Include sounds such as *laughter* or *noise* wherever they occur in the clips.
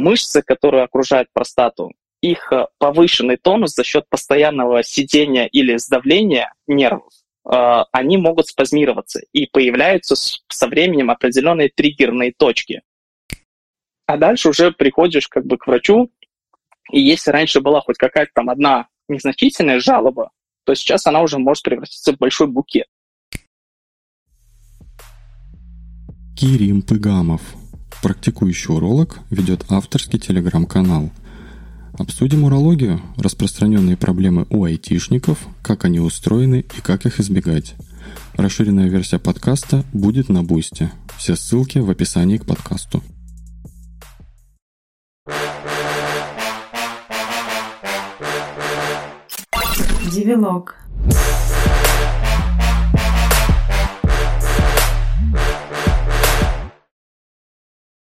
мышцы, которые окружают простату, их э, повышенный тонус за счет постоянного сидения или сдавления нервов, э, они могут спазмироваться, и появляются со временем определенные триггерные точки. А дальше уже приходишь как бы к врачу, и если раньше была хоть какая-то там одна незначительная жалоба, то сейчас она уже может превратиться в большой букет. Кирим Пыгамов, практикующий уролог, ведет авторский телеграм-канал – Обсудим урологию, распространенные проблемы у айтишников, как они устроены и как их избегать. Расширенная версия подкаста будет на Бусте. Все ссылки в описании к подкасту. Девилог.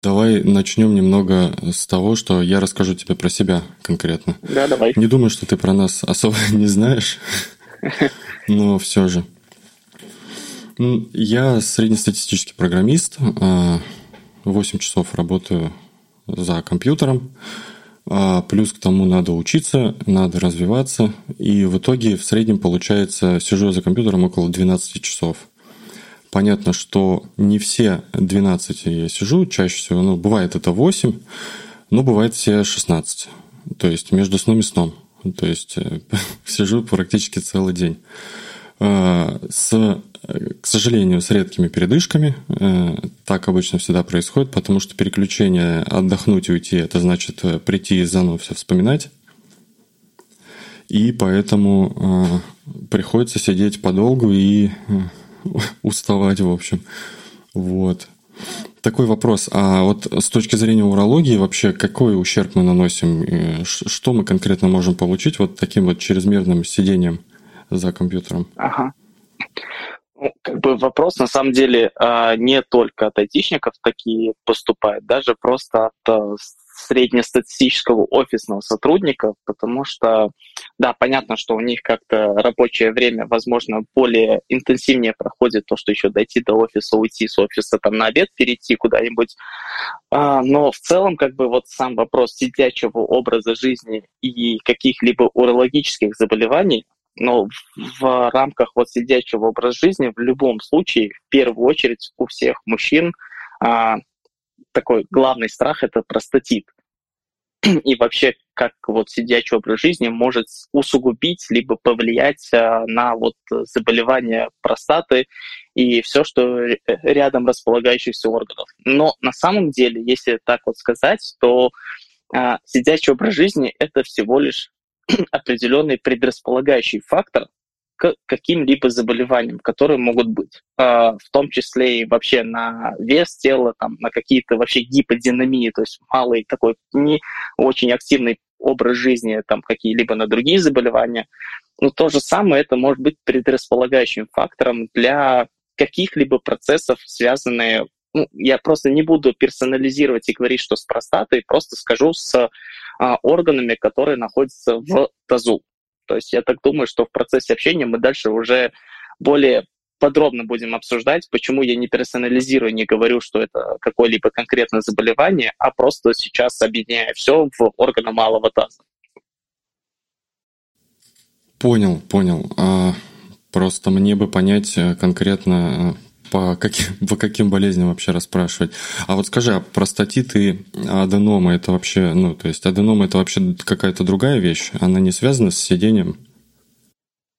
Давай начнем немного с того, что я расскажу тебе про себя конкретно. Да, давай. Не думаю, что ты про нас особо *laughs* не знаешь, *laughs* но все же. Я среднестатистический программист, 8 а, часов работаю за компьютером, а, плюс к тому надо учиться, надо развиваться, и в итоге в среднем получается сижу за компьютером около 12 часов. Понятно, что не все 12 я сижу, чаще всего, ну, бывает это 8, но бывает все 16. То есть между сном и сном. То есть э, *laughs* сижу практически целый день. А, с, к сожалению, с редкими передышками. Э, так обычно всегда происходит, потому что переключение отдохнуть и уйти, это значит э, прийти и заново все вспоминать. И поэтому приходится сидеть подолгу и *laughs* уставать, в общем. Вот. Такой вопрос. А вот с точки зрения урологии вообще какой ущерб мы наносим? Что мы конкретно можем получить вот таким вот чрезмерным сидением за компьютером? Ага. Ну, как бы вопрос на самом деле а, не только от айтишников такие поступают, даже просто от а, среднестатистического офисного сотрудника, потому что, да, понятно, что у них как-то рабочее время, возможно, более интенсивнее проходит то, что еще дойти до офиса, уйти с офиса, там, на обед перейти куда-нибудь. А, но в целом, как бы, вот сам вопрос сидячего образа жизни и каких-либо урологических заболеваний, но в рамках вот сидячего образа жизни в любом случае, в первую очередь у всех мужчин а, такой главный страх — это простатит. И вообще, как вот сидячий образ жизни может усугубить либо повлиять а, на вот заболевание простаты и все, что рядом располагающихся органов. Но на самом деле, если так вот сказать, то а, сидячий образ жизни — это всего лишь *clears throat* определенный предрасполагающий фактор, к каким-либо заболеваниям, которые могут быть, а, в том числе и вообще на вес тела, там, на какие-то вообще гиподинамии, то есть малый такой не очень активный образ жизни, там какие-либо на другие заболевания. Но то же самое это может быть предрасполагающим фактором для каких-либо процессов, связанные ну, я просто не буду персонализировать и говорить, что с простатой, просто скажу с а, органами, которые находятся в тазу. То есть я так думаю, что в процессе общения мы дальше уже более подробно будем обсуждать, почему я не персонализирую, не говорю, что это какое-либо конкретное заболевание, а просто сейчас объединяю все в органы малого таза. Понял, понял. А, просто мне бы понять э, конкретно, э, по каким, по каким болезням вообще расспрашивать. А вот скажи, а простатит и аденома это вообще, ну, то есть аденома это вообще какая-то другая вещь? Она не связана с сидением?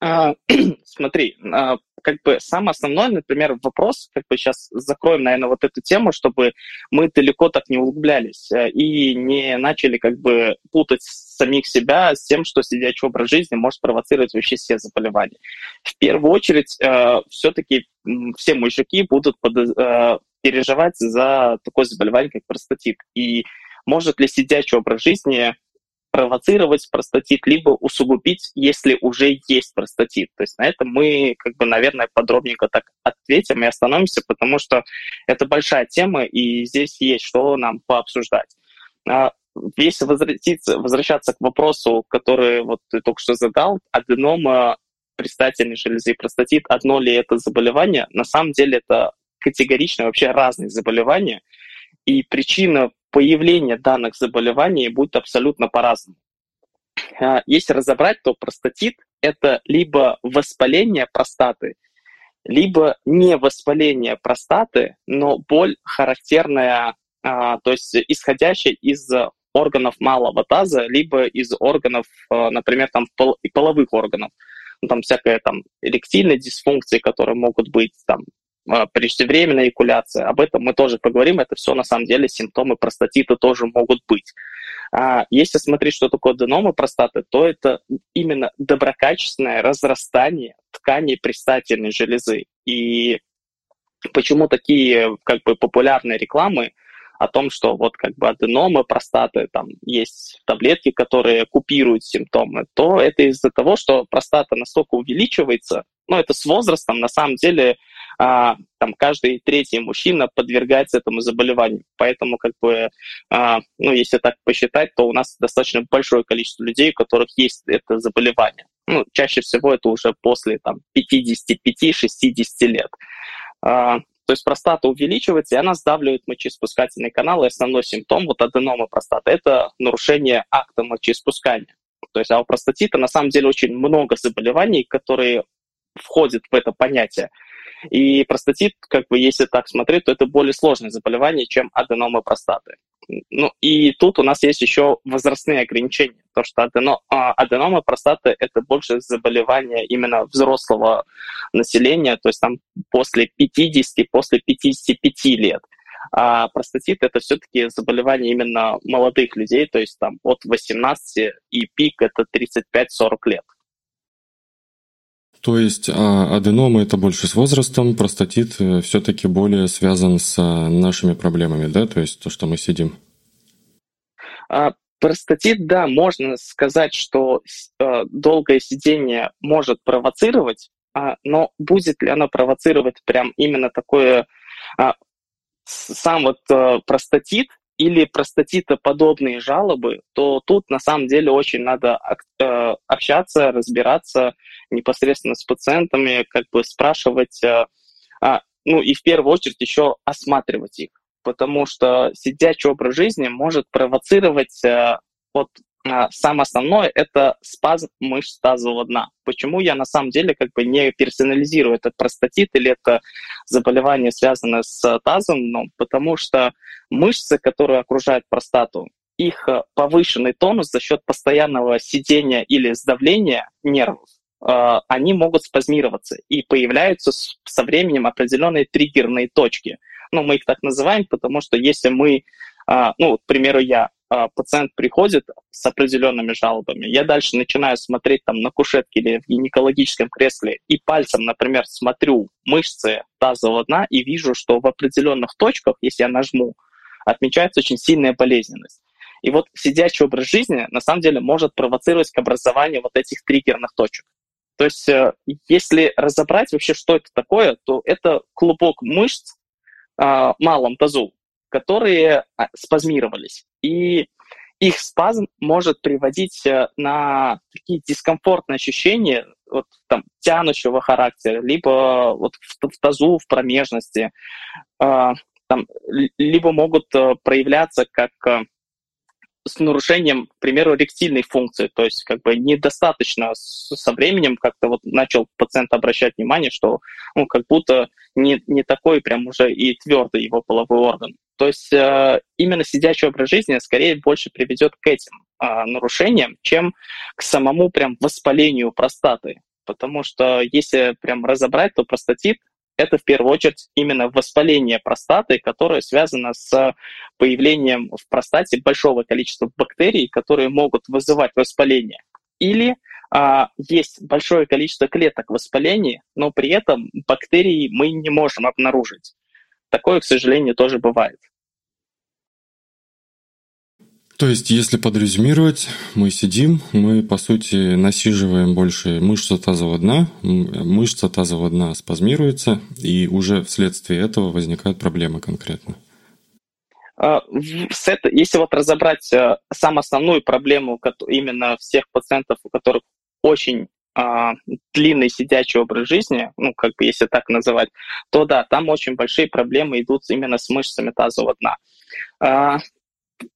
А, *clears throat* смотри, а, как бы самый основной, например, вопрос, как бы сейчас закроем, наверное, вот эту тему, чтобы мы далеко так не углублялись э, и не начали как бы путать самих себя с тем, что сидячий образ жизни может провоцировать вообще все заболевания. В первую очередь, э, все-таки все мужики будут под, э, переживать за такое заболевание, как простатит. И может ли сидячий образ жизни провоцировать простатит, либо усугубить, если уже есть простатит. То есть на это мы, как бы, наверное, подробненько так ответим и остановимся, потому что это большая тема, и здесь есть что нам пообсуждать. Если возвратиться, возвращаться к вопросу, который вот ты только что задал, аденома предстательной железы простатит, одно ли это заболевание? На самом деле это категорично вообще разные заболевания, и причина появление данных заболеваний будет абсолютно по-разному. А, если разобрать, то простатит – это либо воспаление простаты, либо не воспаление простаты, но боль характерная, а, то есть исходящая из органов малого таза, либо из органов, а, например, там половых органов. Ну, там всякая там эректильная дисфункции, которые могут быть, там а, преждевременная эякуляция. Об этом мы тоже поговорим. Это все на самом деле симптомы простатита тоже могут быть. А если смотреть, что такое аденома простаты, то это именно доброкачественное разрастание тканей предстательной железы. И почему такие как бы популярные рекламы о том, что вот как бы аденомы простаты, там есть таблетки, которые купируют симптомы, то это из-за того, что простата настолько увеличивается, ну, это с возрастом, на самом деле, а, там каждый третий мужчина подвергается этому заболеванию. Поэтому, как бы, а, ну, если так посчитать, то у нас достаточно большое количество людей, у которых есть это заболевание. Ну, чаще всего это уже после там 55-60 лет. А, то есть простата увеличивается, и она сдавливает мочеиспускательный канал, и основной симптом вот аденома простаты – это нарушение акта мочеиспускания. То есть а у простатита на самом деле очень много заболеваний, которые входят в это понятие. И простатит, как бы, если так смотреть, то это более сложное заболевание, чем аденома простаты. Ну, и тут у нас есть еще возрастные ограничения, потому что адено, а, аденома простаты – это больше заболевание именно взрослого населения, то есть там после 50, после 55 лет. А простатит – это все-таки заболевание именно молодых людей, то есть там от 18 и пик – это 35-40 лет. То есть а, аденома это больше с возрастом, простатит э, все-таки более связан с а, нашими проблемами, да, то есть то, что мы сидим. Простатит, да, можно сказать, что а, долгое сидение может провоцировать, а, но будет ли оно провоцировать прям именно такое а, сам вот а, простатит, или простатитоподобные жалобы, то тут на самом деле очень надо э, общаться, разбираться непосредственно с пациентами, как бы спрашивать, э, а, ну и в первую очередь еще осматривать их, потому что сидячий образ жизни может провоцировать э, вот а, самое основное – это спазм мышц тазового дна. Почему я на самом деле как бы не персонализирую этот простатит или это заболевание, связанное с тазом? Ну, потому что мышцы, которые окружают простату, их э, повышенный тонус за счет постоянного сидения или сдавления нервов, э, они могут спазмироваться, и появляются со временем определенные триггерные точки. Ну, мы их так называем, потому что если мы, а, ну, к примеру, я а, пациент приходит с определенными жалобами, я дальше начинаю смотреть там на кушетке или в гинекологическом кресле и пальцем, например, смотрю мышцы тазового дна и вижу, что в определенных точках, если я нажму, отмечается очень сильная болезненность. И вот сидячий образ жизни на самом деле может провоцировать к образованию вот этих триггерных точек. То есть э, если разобрать вообще, что это такое, то это клубок мышц в малом тазу, которые а, спазмировались. И их спазм может приводить э, на такие дискомфортные ощущения, вот, там, тянущего характера, либо вот в, в тазу, в промежности, э, там, либо могут э, проявляться как э, с нарушением, к примеру, ректильной функции, то есть как бы недостаточно со временем как-то вот начал пациент обращать внимание, что ну, как будто не, не такой прям уже и твердый его половой орган. То есть э, именно сидячий образ жизни скорее больше приведет к этим э, нарушениям, чем к самому прям воспалению простаты. Потому что если прям разобрать, то простатит это в первую очередь именно воспаление простаты, которое связано с появлением в простате большого количества бактерий, которые могут вызывать воспаление. Или а, есть большое количество клеток воспаления, но при этом бактерии мы не можем обнаружить. Такое, к сожалению, тоже бывает. То есть, если подрезюмировать, мы сидим, мы, по сути, насиживаем больше мышцу тазового дна, мышца тазового дна спазмируется, и уже вследствие этого возникают проблемы конкретно. А, если вот разобрать э, самую основную проблему именно всех пациентов, у которых очень а, длинный сидячий образ жизни, ну, как бы если так называть, то да, там очень большие проблемы идут именно с мышцами тазового дна.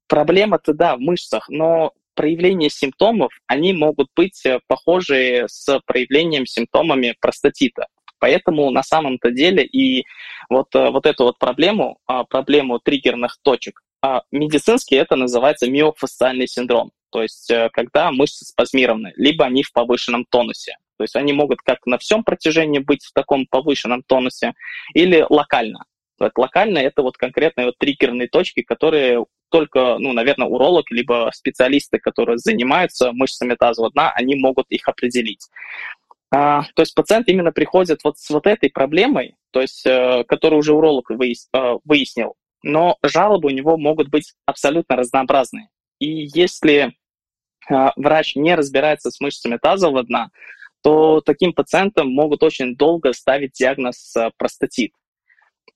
Проблема-то, да, в мышцах, но проявления симптомов, они могут быть э, похожи с проявлением симптомами простатита. Поэтому на самом-то деле и вот, э, вот эту вот проблему, а, проблему триггерных точек, а, медицински это называется миофасциальный синдром. То есть э, когда мышцы спазмированы, либо они в повышенном тонусе. То есть они могут как на всем протяжении быть в таком повышенном тонусе, или локально. Вот локально это вот конкретные вот триггерные точки, которые только, ну, наверное, уролог, либо специалисты, которые занимаются мышцами тазового дна, они могут их определить. А, то есть пациент именно приходит вот с вот этой проблемой, то есть, э, которую уже уролог выяс, э, выяснил, но жалобы у него могут быть абсолютно разнообразные. И если э, врач не разбирается с мышцами тазового дна, то таким пациентам могут очень долго ставить диагноз э, простатит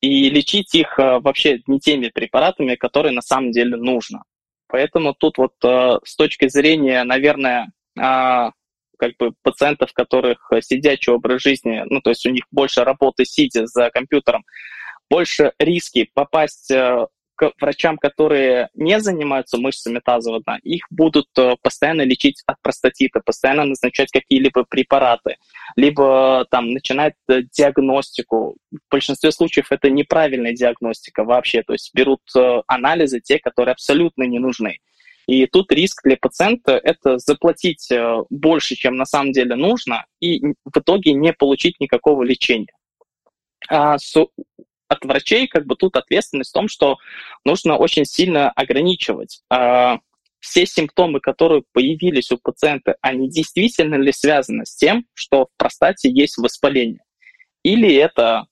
и лечить их э, вообще не теми препаратами, которые на самом деле нужно. Поэтому тут вот э, с точки зрения, наверное, а, как бы пациентов, которых сидячий образ жизни, ну, то есть у них больше работы сидя за компьютером, больше риски попасть э, к врачам, которые не занимаются мышцами тазового дна, их будут э, постоянно лечить от простатита, постоянно назначать какие-либо препараты, либо там начинать э, диагностику. В большинстве случаев это неправильная диагностика вообще, то есть берут э, анализы те, которые абсолютно не нужны. И тут риск для пациента – это заплатить больше, чем на самом деле нужно, и в итоге не получить никакого лечения. А с от врачей как бы тут ответственность в том, что нужно очень сильно ограничивать. А, все симптомы, которые появились у пациента, они действительно ли связаны с тем, что в простате есть воспаление? Или это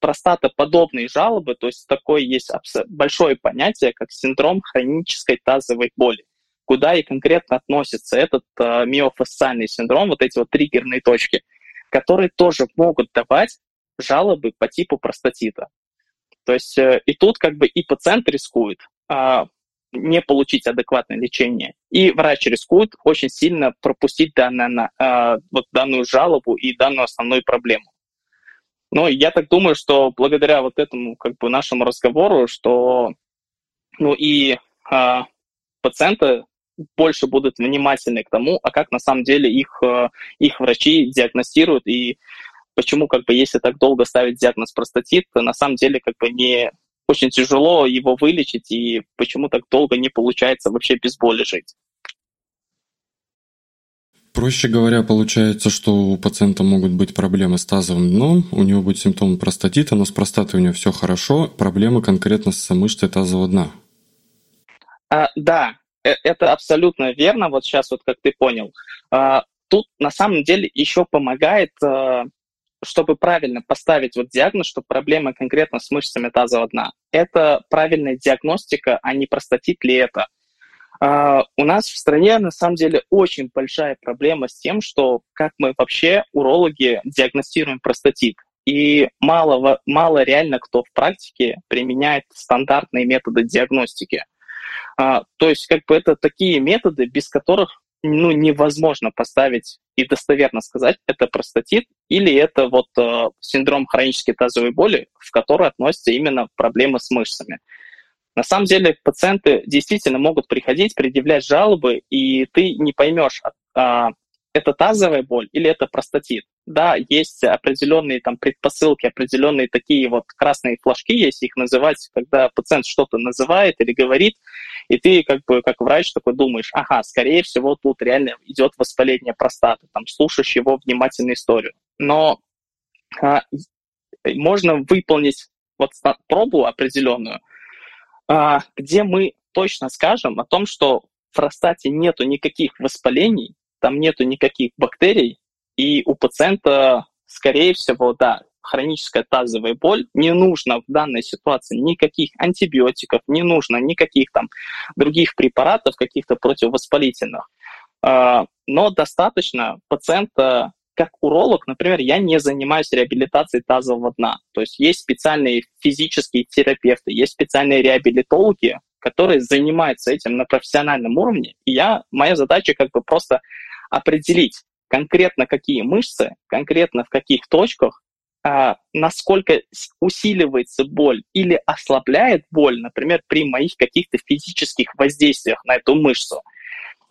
простатоподобные жалобы, то есть такое есть большое понятие, как синдром хронической тазовой боли, куда и конкретно относится этот э, миофасциальный синдром, вот эти вот триггерные точки, которые тоже могут давать жалобы по типу простатита. То есть э, и тут как бы и пациент рискует а, не получить адекватное лечение, и врач рискует очень сильно пропустить данное, а, вот данную жалобу и данную основную проблему. Но я так думаю, что благодаря вот этому как бы нашему разговору, что ну и а, пациенты больше будут внимательны к тому, а как на самом деле их, э, их врачи диагностируют и почему как бы если так долго ставить диагноз простатит, то на самом деле как бы не очень тяжело его вылечить, и почему так долго не получается вообще без боли жить. Проще говоря, получается, что у пациента могут быть проблемы с тазовым дном, у него будет симптомы простатита, но с простатой у него все хорошо, проблемы конкретно с мышцей тазового дна. А, да, э, это абсолютно верно, вот сейчас вот как ты понял. А, тут на самом деле еще помогает а, чтобы правильно поставить вот диагноз, что проблема конкретно с мышцами тазового дна, это правильная диагностика, а не простатит ли это. Uh, у нас в стране на самом деле очень большая проблема с тем, что как мы вообще, урологи, диагностируем простатит. И мало, мало реально кто в практике применяет стандартные методы диагностики. Uh, то есть как бы это такие методы, без которых ну, невозможно поставить и достоверно сказать, это простатит или это вот э, синдром хронической тазовой боли, в который относятся именно проблемы с мышцами. На самом деле пациенты действительно могут приходить, предъявлять жалобы, и ты не поймешь, а, это тазовая боль или это простатит. Да, есть определенные там предпосылки, определенные такие вот красные флажки, если их называть, когда пациент что-то называет или говорит, и ты как бы как врач такой думаешь, ага, скорее всего тут реально идет воспаление простаты, там слушаешь его внимательную историю. Но а, можно выполнить вот пробу определенную, а, где мы точно скажем о том, что в простате нету никаких воспалений, там нету никаких бактерий, и у пациента, скорее всего, да, хроническая тазовая боль, не нужно в данной ситуации никаких антибиотиков, не нужно никаких там других препаратов, каких-то противовоспалительных. А, но достаточно пациента, как уролог, например, я не занимаюсь реабилитацией тазового дна. То есть есть специальные физические терапевты, есть специальные реабилитологи, которые занимаются этим на профессиональном уровне. И я, моя задача как бы просто определить конкретно какие мышцы, конкретно в каких точках а, насколько усиливается боль или ослабляет боль, например, при моих каких-то физических воздействиях на эту мышцу.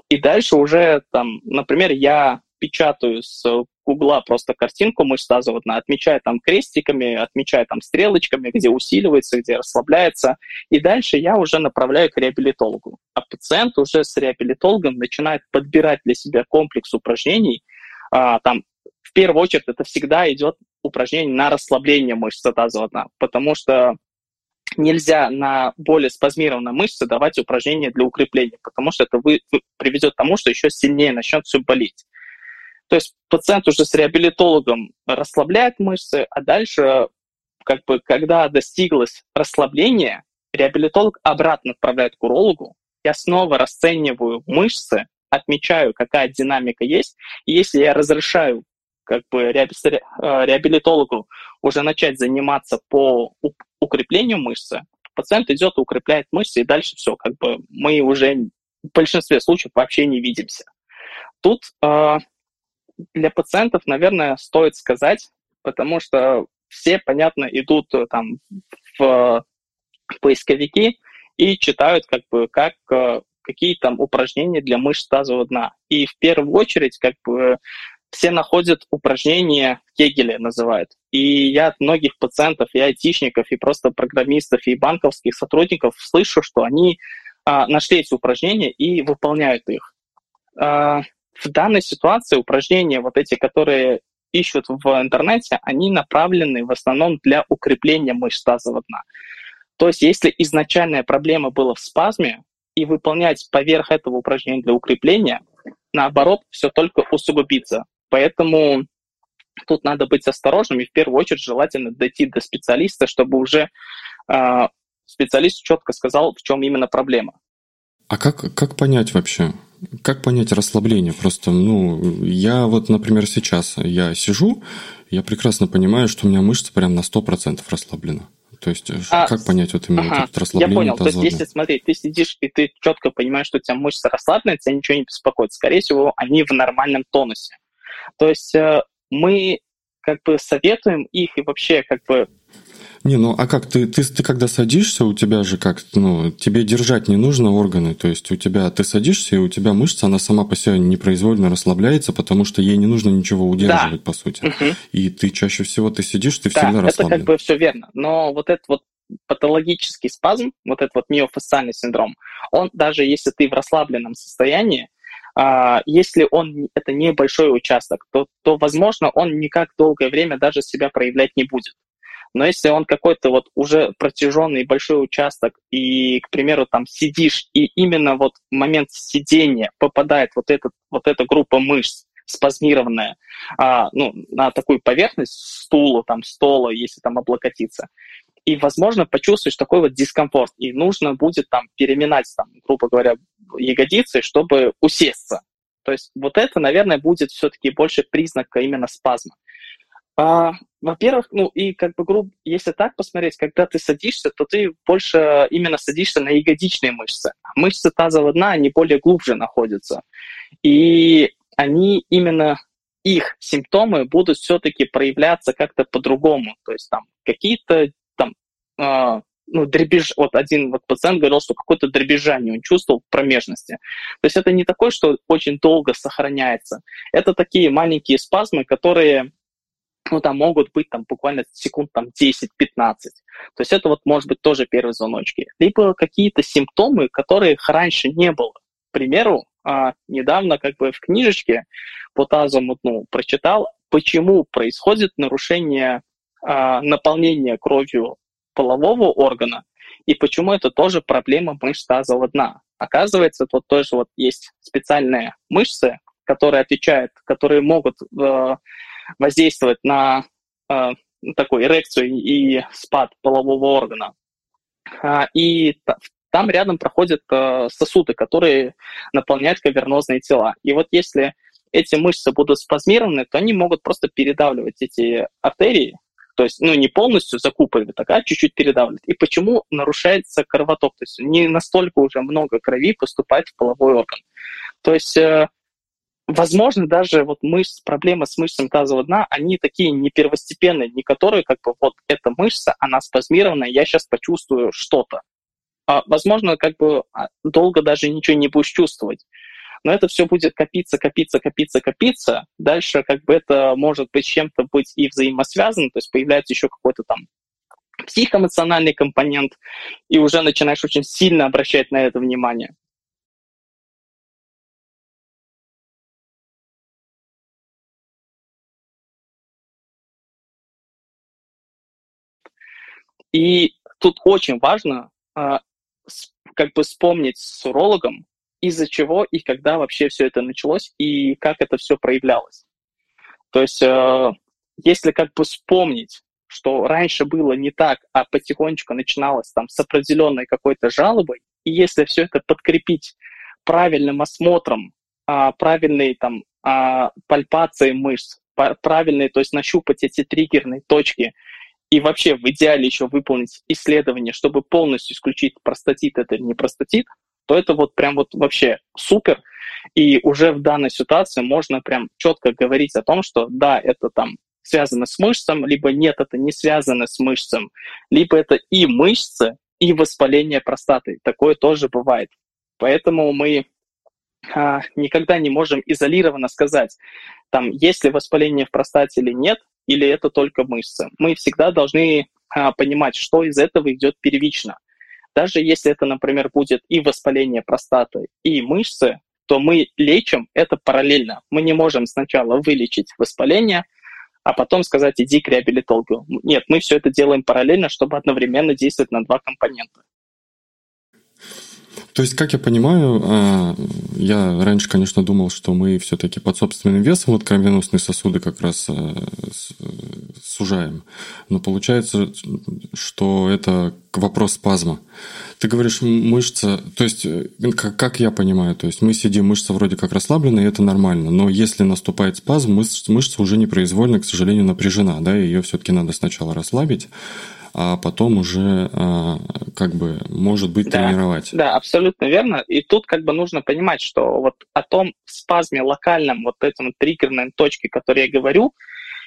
И дальше уже там, например, я печатаю с Гугла просто картинку мышц тазоводна, отмечаю там крестиками, отмечаю там стрелочками, где усиливается, где расслабляется, и дальше я уже направляю к реабилитологу. А пациент уже с реабилитологом начинает подбирать для себя комплекс упражнений, а, там в первую очередь это всегда идет упражнение на расслабление мышц тазоводна, потому что нельзя на более спазмированной мышце давать упражнения для укрепления, потому что это вы, приведет к тому, что еще сильнее начнет все болеть. То есть пациент уже с реабилитологом расслабляет мышцы, а дальше, как бы, когда достиглось расслабление, реабилитолог обратно отправляет к урологу, я снова расцениваю мышцы, отмечаю, какая динамика есть, и если я разрешаю как бы э, реабилитологу уже начать заниматься по укреплению мышцы, пациент идет и укрепляет мышцы, и дальше все, как бы мы уже в большинстве случаев вообще не видимся. Тут э, для пациентов, наверное, стоит сказать, потому что все, понятно, идут э, там в поисковики и читают, как бы, как э, какие там упражнения для мышц тазового дна. И в первую очередь, как бы, все находят упражнения Кегеля, называют. И я от многих пациентов, и айтишников, и просто программистов, и банковских сотрудников слышу, что они а, нашли эти упражнения и выполняют их. А, в данной ситуации упражнения, вот эти, которые ищут в интернете, они направлены в основном для укрепления мышц тазового дна. То есть если изначальная проблема была в спазме, и выполнять поверх этого упражнения для укрепления, наоборот, все только усугубится. Поэтому тут надо быть осторожным и в первую очередь желательно дойти до специалиста, чтобы уже э, специалист четко сказал, в чем именно проблема. А как, как понять вообще? Как понять расслабление? Просто, ну, я вот, например, сейчас я сижу, я прекрасно понимаю, что у меня мышцы прям на 100% расслаблены. То есть, э, а, как понять вот именно ага, это расслабление? Я понял. То есть, если смотри, ты сидишь и ты четко понимаешь, что у тебя мышцы расслаблены, тебя ничего не беспокоит. Скорее всего, они в нормальном тонусе. То есть э, мы как бы советуем их и вообще как бы не, ну а как ты, ты, ты когда садишься, у тебя же как, ну, тебе держать не нужно органы, то есть у тебя, ты садишься, и у тебя мышца, она сама по себе непроизвольно расслабляется, потому что ей не нужно ничего удерживать, да. по сути. Угу. И ты чаще всего, ты сидишь, ты да, всегда расслаблен. это как бы все верно, но вот этот вот патологический спазм, вот этот вот миофасциальный синдром, он даже если ты в расслабленном состоянии, а, если он это небольшой участок, то, то, возможно, он никак долгое время даже себя проявлять не будет. Но если он какой-то вот уже протяженный большой участок, и, к примеру, там сидишь, и именно вот в момент сидения попадает вот, этот, вот эта группа мышц, спазмированная, а, ну, на такую поверхность стула, там, стола, если там облокотиться, и, возможно, почувствуешь такой вот дискомфорт, и нужно будет там переминать, там, грубо говоря, ягодицы, чтобы усесться. То есть вот это, наверное, будет все-таки больше признака именно спазма. А, во-первых, ну и как бы грубо, если так посмотреть, когда ты садишься, то ты больше именно садишься на ягодичные мышцы. Мышцы тазового дна, они более глубже находятся. И они именно их симптомы будут все-таки проявляться как-то по-другому. То есть там какие-то а, ну, дребеж, вот один вот пациент говорил, что какое-то дребезжание он чувствовал в промежности. То есть это не такое, что очень долго сохраняется. Это такие маленькие спазмы, которые ну, там могут быть там буквально секунд там 10-15. То есть это вот может быть тоже первые звоночки. Либо какие-то симптомы, которых раньше не было. К примеру, а, недавно как бы в книжечке по тазу ну, прочитал, почему происходит нарушение а, наполнения кровью полового органа, и почему это тоже проблема мышц тазового дна. Оказывается, тут тоже вот есть специальные мышцы, которые отвечают, которые могут э, воздействовать на э, такую эрекцию и спад полового органа. А, и там рядом проходят э, сосуды, которые наполняют кавернозные тела. И вот если эти мышцы будут спазмированы, то они могут просто передавливать эти артерии, то есть, ну, не полностью закупоривает, а чуть-чуть передавливает. И почему нарушается кровоток? То есть не настолько уже много крови поступает в половой орган. То есть э, возможно, даже вот мышц, проблемы с мышцами тазового дна, они такие не первостепенные, не которые как бы вот эта мышца, она спазмированная, я сейчас почувствую что-то. А, возможно, как бы а, долго даже ничего не будешь чувствовать. Но это все будет копиться, копиться, копиться, копиться. Дальше как бы это может быть чем-то быть и взаимосвязано, то есть появляется еще какой-то там психоэмоциональный компонент, и уже начинаешь очень сильно обращать на это внимание. И тут очень важно а, как бы вспомнить с урологом, из-за чего и когда вообще все это началось и как это все проявлялось. То есть, э, если как бы вспомнить, что раньше было не так, а потихонечку начиналось там с определенной какой-то жалобой, и если все это подкрепить правильным осмотром, а, правильной там а, пальпацией мышц, правильной, то есть нащупать эти триггерные точки, и вообще в идеале еще выполнить исследование, чтобы полностью исключить простатит это или не простатит, то это вот прям вот вообще супер. И уже в данной ситуации можно прям четко говорить о том, что да, это там связано с мышцем, либо нет, это не связано с мышцем, либо это и мышцы, и воспаление простаты. Такое тоже бывает. Поэтому мы а, никогда не можем изолированно сказать, там, есть ли воспаление в простате или нет, или это только мышцы. Мы всегда должны а, понимать, что из этого идет первично. Даже если это, например, будет и воспаление простаты, и мышцы, то мы лечим это параллельно. Мы не можем сначала вылечить воспаление, а потом сказать, иди к реабилитологу. Нет, мы все это делаем параллельно, чтобы одновременно действовать на два компонента. То есть, как я понимаю, а, я раньше, конечно, думал, что мы все-таки под собственным весом вот кровеносные сосуды как раз а, сужаем. Но получается, что это вопрос спазма. Ты говоришь мышца, то есть, э, как я понимаю, то есть мы сидим, мышца вроде как расслаблена, и это нормально. Но если наступает спазм, мышца уже непроизвольно, к сожалению, напряжена, да, ее все-таки надо сначала расслабить, а потом уже а, как бы, может быть, да, тренировать. Да, абсолютно верно. И тут как бы нужно понимать, что вот о том спазме локальном, вот этом триггерной точке, которой я говорю,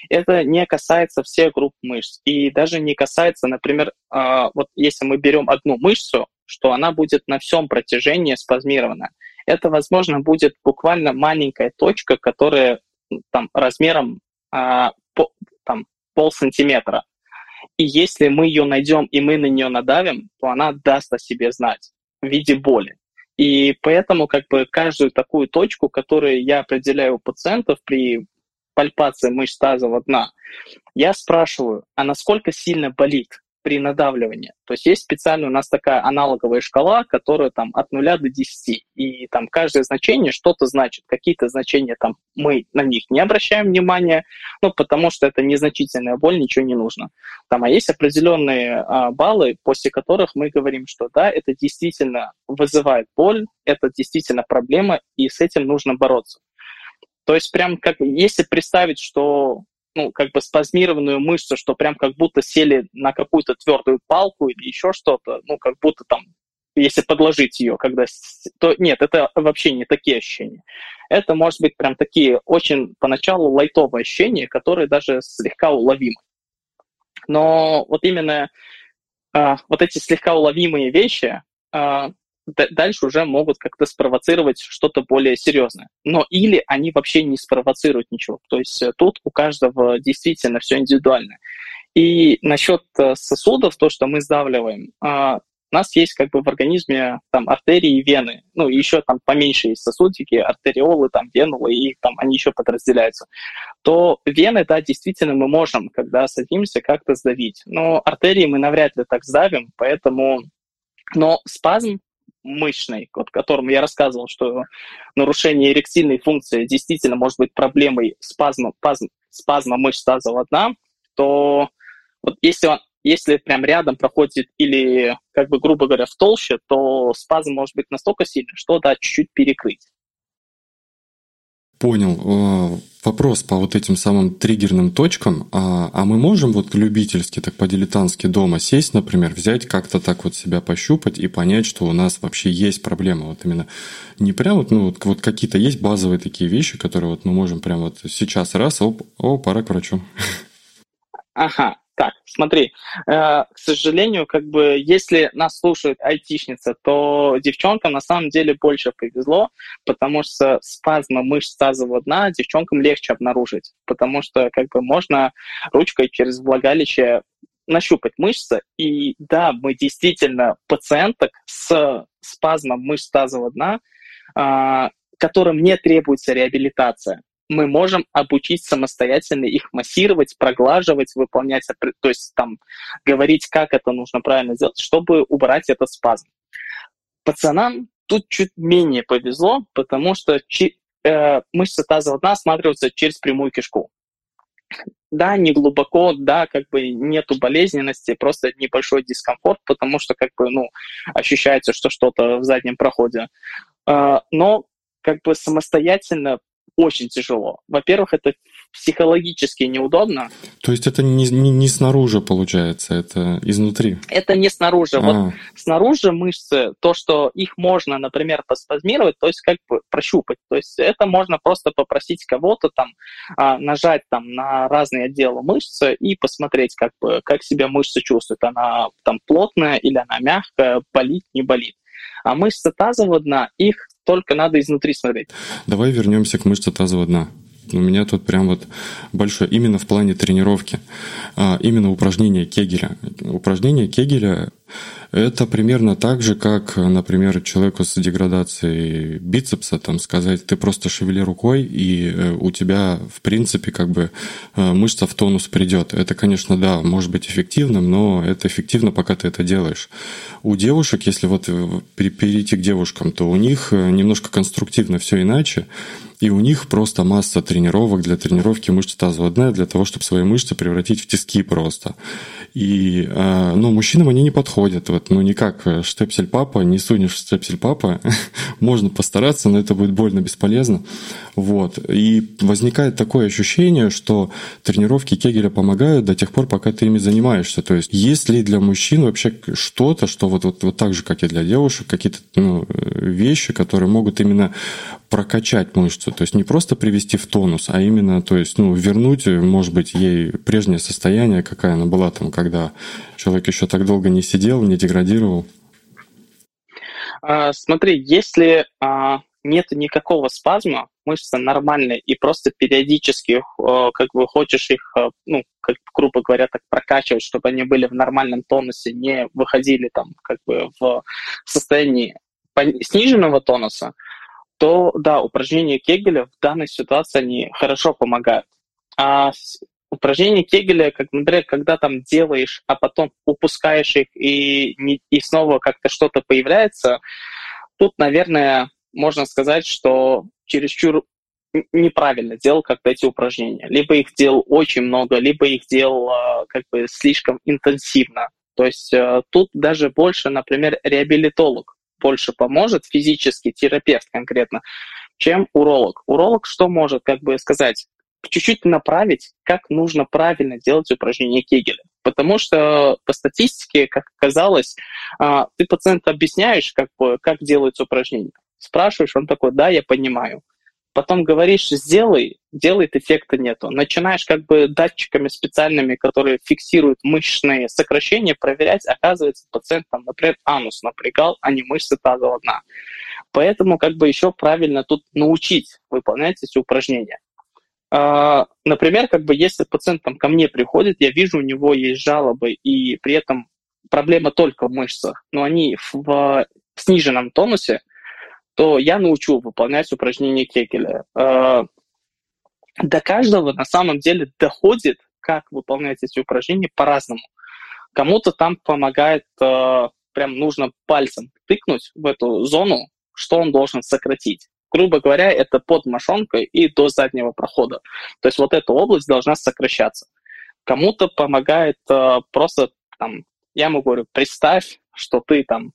это не касается всех групп мышц. И даже не касается, например, а, вот если мы берем одну мышцу, что она будет на всем протяжении спазмирована. Это, возможно, будет буквально маленькая точка, которая там размером а, по, там, пол сантиметра. И если мы ее найдем и мы на нее надавим, то она даст о себе знать в виде боли. И поэтому как бы каждую такую точку, которую я определяю у пациентов при пальпации мышц тазового дна, я спрашиваю, а насколько сильно болит? При надавливании. То есть есть специально у нас такая аналоговая шкала, которая там от 0 до 10. И там каждое значение что-то значит. Какие-то значения там мы на них не обращаем внимания, ну, потому что это незначительная боль, ничего не нужно. Там, а есть определенные а, баллы, после которых мы говорим, что да, это действительно вызывает боль, это действительно проблема, и с этим нужно бороться. То есть прям как, если представить, что ну, как бы спазмированную мышцу, что прям как будто сели на какую-то твердую палку или еще что-то, ну, как будто там, если подложить ее, когда... То нет, это вообще не такие ощущения. Это может быть прям такие очень поначалу лайтовые ощущения, которые даже слегка уловимы. Но вот именно э, вот эти слегка уловимые вещи, э, дальше уже могут как-то спровоцировать что-то более серьезное. Но или они вообще не спровоцируют ничего. То есть э, тут у каждого действительно все индивидуально. И насчет э, сосудов, то, что мы сдавливаем, а, у нас есть как бы в организме там артерии и вены, ну и еще там поменьше есть сосудики, артериолы, там венулы, и там они еще подразделяются, то вены, да, действительно мы можем, когда садимся, как-то сдавить. Но артерии мы навряд ли так сдавим, поэтому но спазм мышечной, вот, которому я рассказывал, что нарушение эректильной функции действительно может быть проблемой спазма, спазм, спазма мышц тазового дна, то вот если он если прям рядом проходит или, как бы, грубо говоря, в толще, то спазм может быть настолько сильный, что, да, чуть-чуть перекрыть. Понял. Вопрос по вот этим самым триггерным точкам. А, а мы можем вот любительски, так по-дилетантски дома сесть, например, взять как-то так вот себя пощупать и понять, что у нас вообще есть проблема. Вот именно не прям вот, ну вот, вот какие-то есть базовые такие вещи, которые вот мы можем прям вот сейчас раз, оп, о, пора к врачу. Ага, так, смотри, э, к сожалению, как бы, если нас слушает айтишница, то девчонкам на самом деле больше повезло, потому что спазмы мышц тазового дна девчонкам легче обнаружить, потому что как бы можно ручкой через влагалище нащупать мышцы, и да, мы действительно пациенток с спазмом мышц тазового дна, э, которым не требуется реабилитация мы можем обучить самостоятельно их массировать, проглаживать, выполнять, то есть там говорить, как это нужно правильно сделать, чтобы убрать этот спазм. Пацанам тут чуть менее повезло, потому что э, мышцы тазового дна осматриваются через прямую кишку. Да, не глубоко, да, как бы нету болезненности, просто небольшой дискомфорт, потому что как бы, ну, ощущается, что что-то в заднем проходе. Э, но как бы самостоятельно очень тяжело. Во-первых, это психологически неудобно. То есть это не, не, не снаружи получается, это изнутри? Это не снаружи. А. Вот снаружи мышцы, то, что их можно, например, поспазмировать, то есть как бы прощупать. То есть это можно просто попросить кого-то там а, нажать там на разные отделы мышцы и посмотреть, как бы, как себя мышца чувствует. Она там плотная или она мягкая, болит, не болит. А мышцы тазового дна, их только надо изнутри смотреть. Давай вернемся к мышце тазового дна. У меня тут прям вот большое, именно в плане тренировки, а, именно упражнение Кегеля. Упражнение Кегеля это примерно так же, как, например, человеку с деградацией бицепса, там сказать, ты просто шевели рукой, и э, у тебя, в принципе, как бы э, мышца в тонус придет. Это, конечно, да, может быть эффективным, но это эффективно, пока ты это делаешь. У девушек, если вот э, перейти к девушкам, то у них немножко конструктивно все иначе. И у них просто масса тренировок для тренировки мышц тазового дна, для того, чтобы свои мышцы превратить в тиски просто. И, ну, мужчинам они не подходят. Вот, ну, никак штепсель папа, не сунешь штепсель папа. *laughs* Можно постараться, но это будет больно бесполезно. Вот. И возникает такое ощущение, что тренировки Кегеля помогают до тех пор, пока ты ими занимаешься. То есть есть ли для мужчин вообще что-то, что вот, вот, вот так же, как и для девушек, какие-то ну, вещи, которые могут именно прокачать мышцу, то есть не просто привести в тонус, а именно, то есть, ну, вернуть, может быть, ей прежнее состояние, какая она была там, когда человек еще так долго не сидел, не деградировал. А, смотри, если а, нет никакого спазма, мышцы нормальные, и просто периодически, э, как бы хочешь их, э, ну, как, грубо говоря, так прокачивать, чтобы они были в нормальном тонусе, не выходили там как бы в состоянии сниженного тонуса, то да, упражнения Кегеля в данной ситуации они хорошо помогают. А упражнения Кегеля, как, например, когда там делаешь, а потом упускаешь их и, не, и снова как-то что-то появляется, тут, наверное, можно сказать, что чересчур неправильно делал как-то эти упражнения. Либо их делал очень много, либо их делал а, как бы слишком интенсивно. То есть э, тут даже больше, например, реабилитолог больше поможет, физический терапевт конкретно, чем уролог. Уролог что может как бы сказать? чуть-чуть направить, как нужно правильно делать упражнение Кегеля. Потому что по статистике, как оказалось, а, ты пациенту объясняешь, как, бы, как делается упражнение. Спрашиваешь, он такой, да, я понимаю. Потом говоришь, сделай, делает, эффекта нету. Начинаешь как бы датчиками специальными, которые фиксируют мышечные сокращения, проверять, оказывается, пациент там, например, анус напрягал, а не мышцы тазового дна. Поэтому как бы еще правильно тут научить выполнять эти упражнения. А, например, как бы если пациент там ко мне приходит, я вижу, у него есть жалобы, и при этом проблема только в мышцах, но они в сниженном тонусе, то я научу выполнять упражнения Кегеля. А, до каждого на самом деле доходит, как выполнять эти упражнения по-разному. Кому-то там помогает, а, прям нужно пальцем тыкнуть в эту зону, что он должен сократить. Грубо говоря, это под мошонкой и до заднего прохода. То есть вот эта область должна сокращаться. Кому-то помогает э, просто там, я ему говорю, представь, что ты там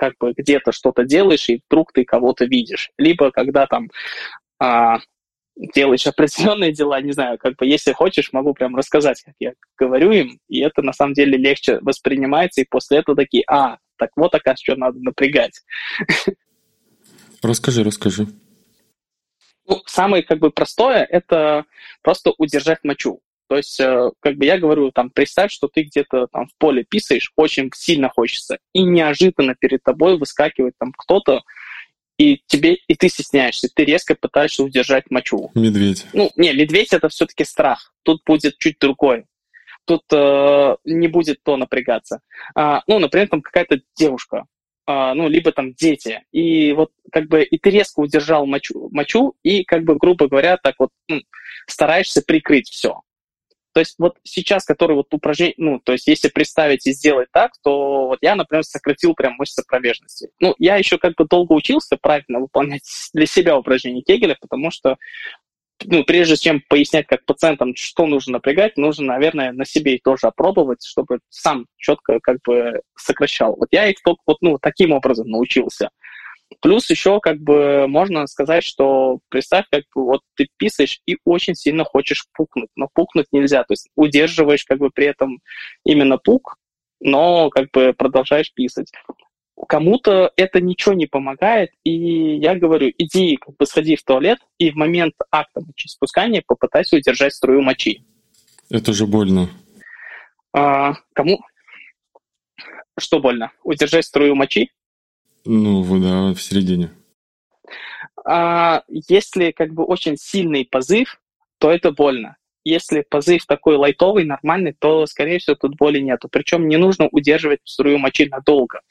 как бы где-то что-то делаешь, и вдруг ты кого-то видишь. Либо когда там а, делаешь определенные дела, не знаю, как бы, если хочешь, могу прям рассказать, как я говорю им, и это на самом деле легче воспринимается, и после этого такие, а, так вот, оказывается, что надо напрягать. *laughs* Расскажи, расскажи. Ну, самое как бы простое – это просто удержать мочу. То есть, э, как бы я говорю, там, представь, что ты где-то там в поле писаешь, очень сильно хочется, и неожиданно перед тобой выскакивает там кто-то, и тебе, и ты стесняешься, ты резко пытаешься удержать мочу. Медведь. Ну, не, медведь это все-таки страх. Тут будет чуть другой. Тут э, не будет то напрягаться. А, ну, например, там какая-то девушка, а, ну, либо там дети. И вот как бы и ты резко удержал мочу, мочу и как бы, грубо говоря, так вот ну, стараешься прикрыть все. То есть вот сейчас, который вот упражнение, ну, то есть если представить и сделать так, то вот я, например, сократил прям мышцы промежности. Ну, я еще как бы долго учился правильно выполнять *laughs* для себя упражнения Кегеля, потому что ну, прежде чем пояснять как пациентам, что нужно напрягать, нужно, наверное, на себе тоже опробовать, чтобы сам четко как бы сокращал. Вот я их только вот ну, таким образом научился. Плюс еще как бы можно сказать, что представь, как бы вот ты писаешь и очень сильно хочешь пукнуть, но пукнуть нельзя, то есть удерживаешь как бы при этом именно пук, но как бы продолжаешь писать. Кому-то это ничего не помогает, и я говорю, иди, как бы сходи в туалет, и в момент акта мочеиспускания попытайся удержать струю мочи. Это же больно. А, кому? Что больно? Удержать струю мочи? Ну, да, в середине. А, если как бы очень сильный позыв, то это больно. Если позыв такой лайтовый, нормальный, то, скорее всего, тут боли нету. Причем не нужно удерживать струю мочи надолго.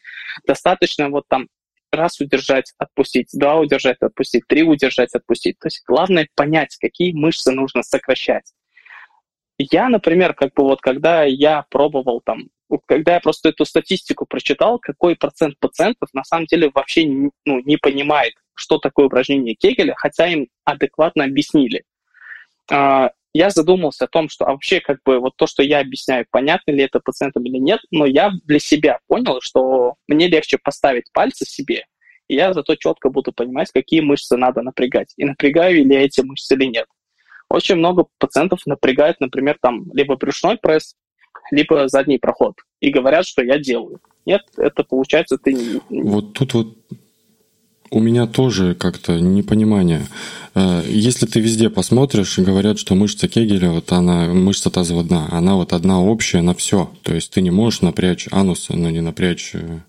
Достаточно вот там раз удержать, отпустить, два удержать, отпустить, три удержать, отпустить. То есть главное понять, какие мышцы нужно сокращать. Я, например, как бы вот когда я пробовал там когда я просто эту статистику прочитал, какой процент пациентов на самом деле вообще ну, не понимает, что такое упражнение Кегеля, хотя им адекватно объяснили. А, я задумался о том, что а вообще как бы вот то, что я объясняю, понятно ли это пациентам или нет, но я для себя понял, что мне легче поставить пальцы себе, и я зато четко буду понимать, какие мышцы надо напрягать, и напрягаю ли эти мышцы или нет. Очень много пациентов напрягают, например, там либо брюшной пресс, либо задний проход. И говорят, что я делаю. Нет, это получается ты не... Вот тут вот у меня тоже как-то непонимание. Э, если ты везде посмотришь, говорят, что мышца Кегеля, вот она, мышца тазового дна, она вот одна общая на все. То есть ты не можешь напрячь анус, но не напрячь э,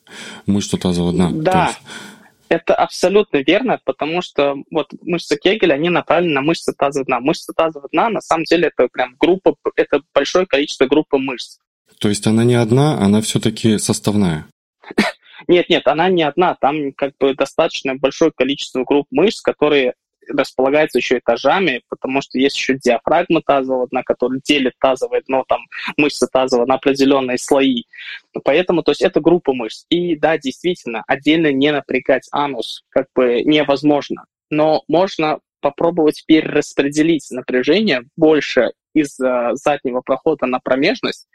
мышцу тазового дна. Да. Есть... Это абсолютно верно, потому что вот мышцы Кегеля, они направлены на мышцы тазового дна. Мышцы тазового дна, на самом деле, это прям группа, это большое количество группы мышц. То есть она не одна, она все-таки составная? Нет, нет, она не одна. Там как бы достаточно большое количество групп мышц, которые располагаются еще этажами, потому что есть еще диафрагма тазового дна, которая делит тазовое дно, там, мышцы тазового на определенные слои. Поэтому, то есть, это группа мышц. И да, действительно, отдельно не напрягать анус как бы невозможно. Но можно попробовать перераспределить напряжение больше из заднего прохода на промежность,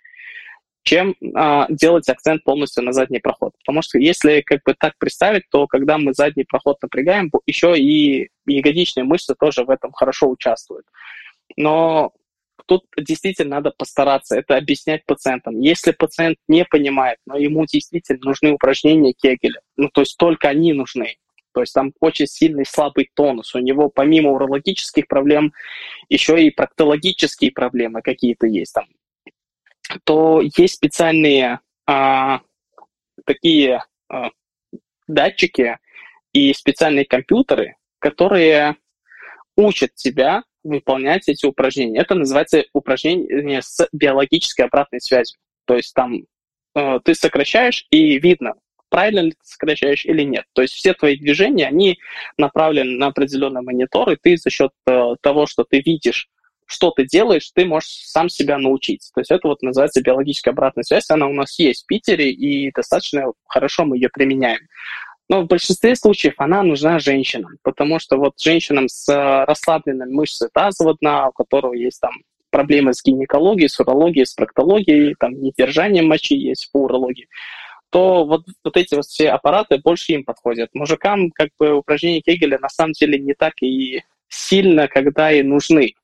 чем а, делать акцент полностью на задний проход. Потому что если как бы так представить, то когда мы задний проход напрягаем, еще и ягодичные мышцы тоже в этом хорошо участвуют. Но тут действительно надо постараться это объяснять пациентам. Если пациент не понимает, но ему действительно нужны упражнения Кегеля, ну то есть только они нужны, то есть там очень сильный слабый тонус. У него помимо урологических проблем еще и проктологические проблемы какие-то есть. Там то есть специальные а, такие а, датчики и специальные компьютеры, которые учат тебя выполнять эти упражнения. Это называется упражнение с биологической обратной связью. То есть там э, ты сокращаешь, и видно, правильно ли ты сокращаешь или нет. То есть все твои движения, они направлены на определенный монитор, и ты за счет э, того, что ты видишь что ты делаешь, ты можешь сам себя научить. То есть это вот называется биологическая обратная связь. Она у нас есть в Питере, и достаточно хорошо мы ее применяем. Но в большинстве случаев она нужна женщинам, потому что вот женщинам с расслабленной мышцей тазового дна, у которого есть там проблемы с гинекологией, с урологией, с проктологией, там недержанием мочи есть по урологии, то вот, вот эти вот все аппараты больше им подходят. Мужикам как бы упражнения Кегеля на самом деле не так и сильно, когда и нужны.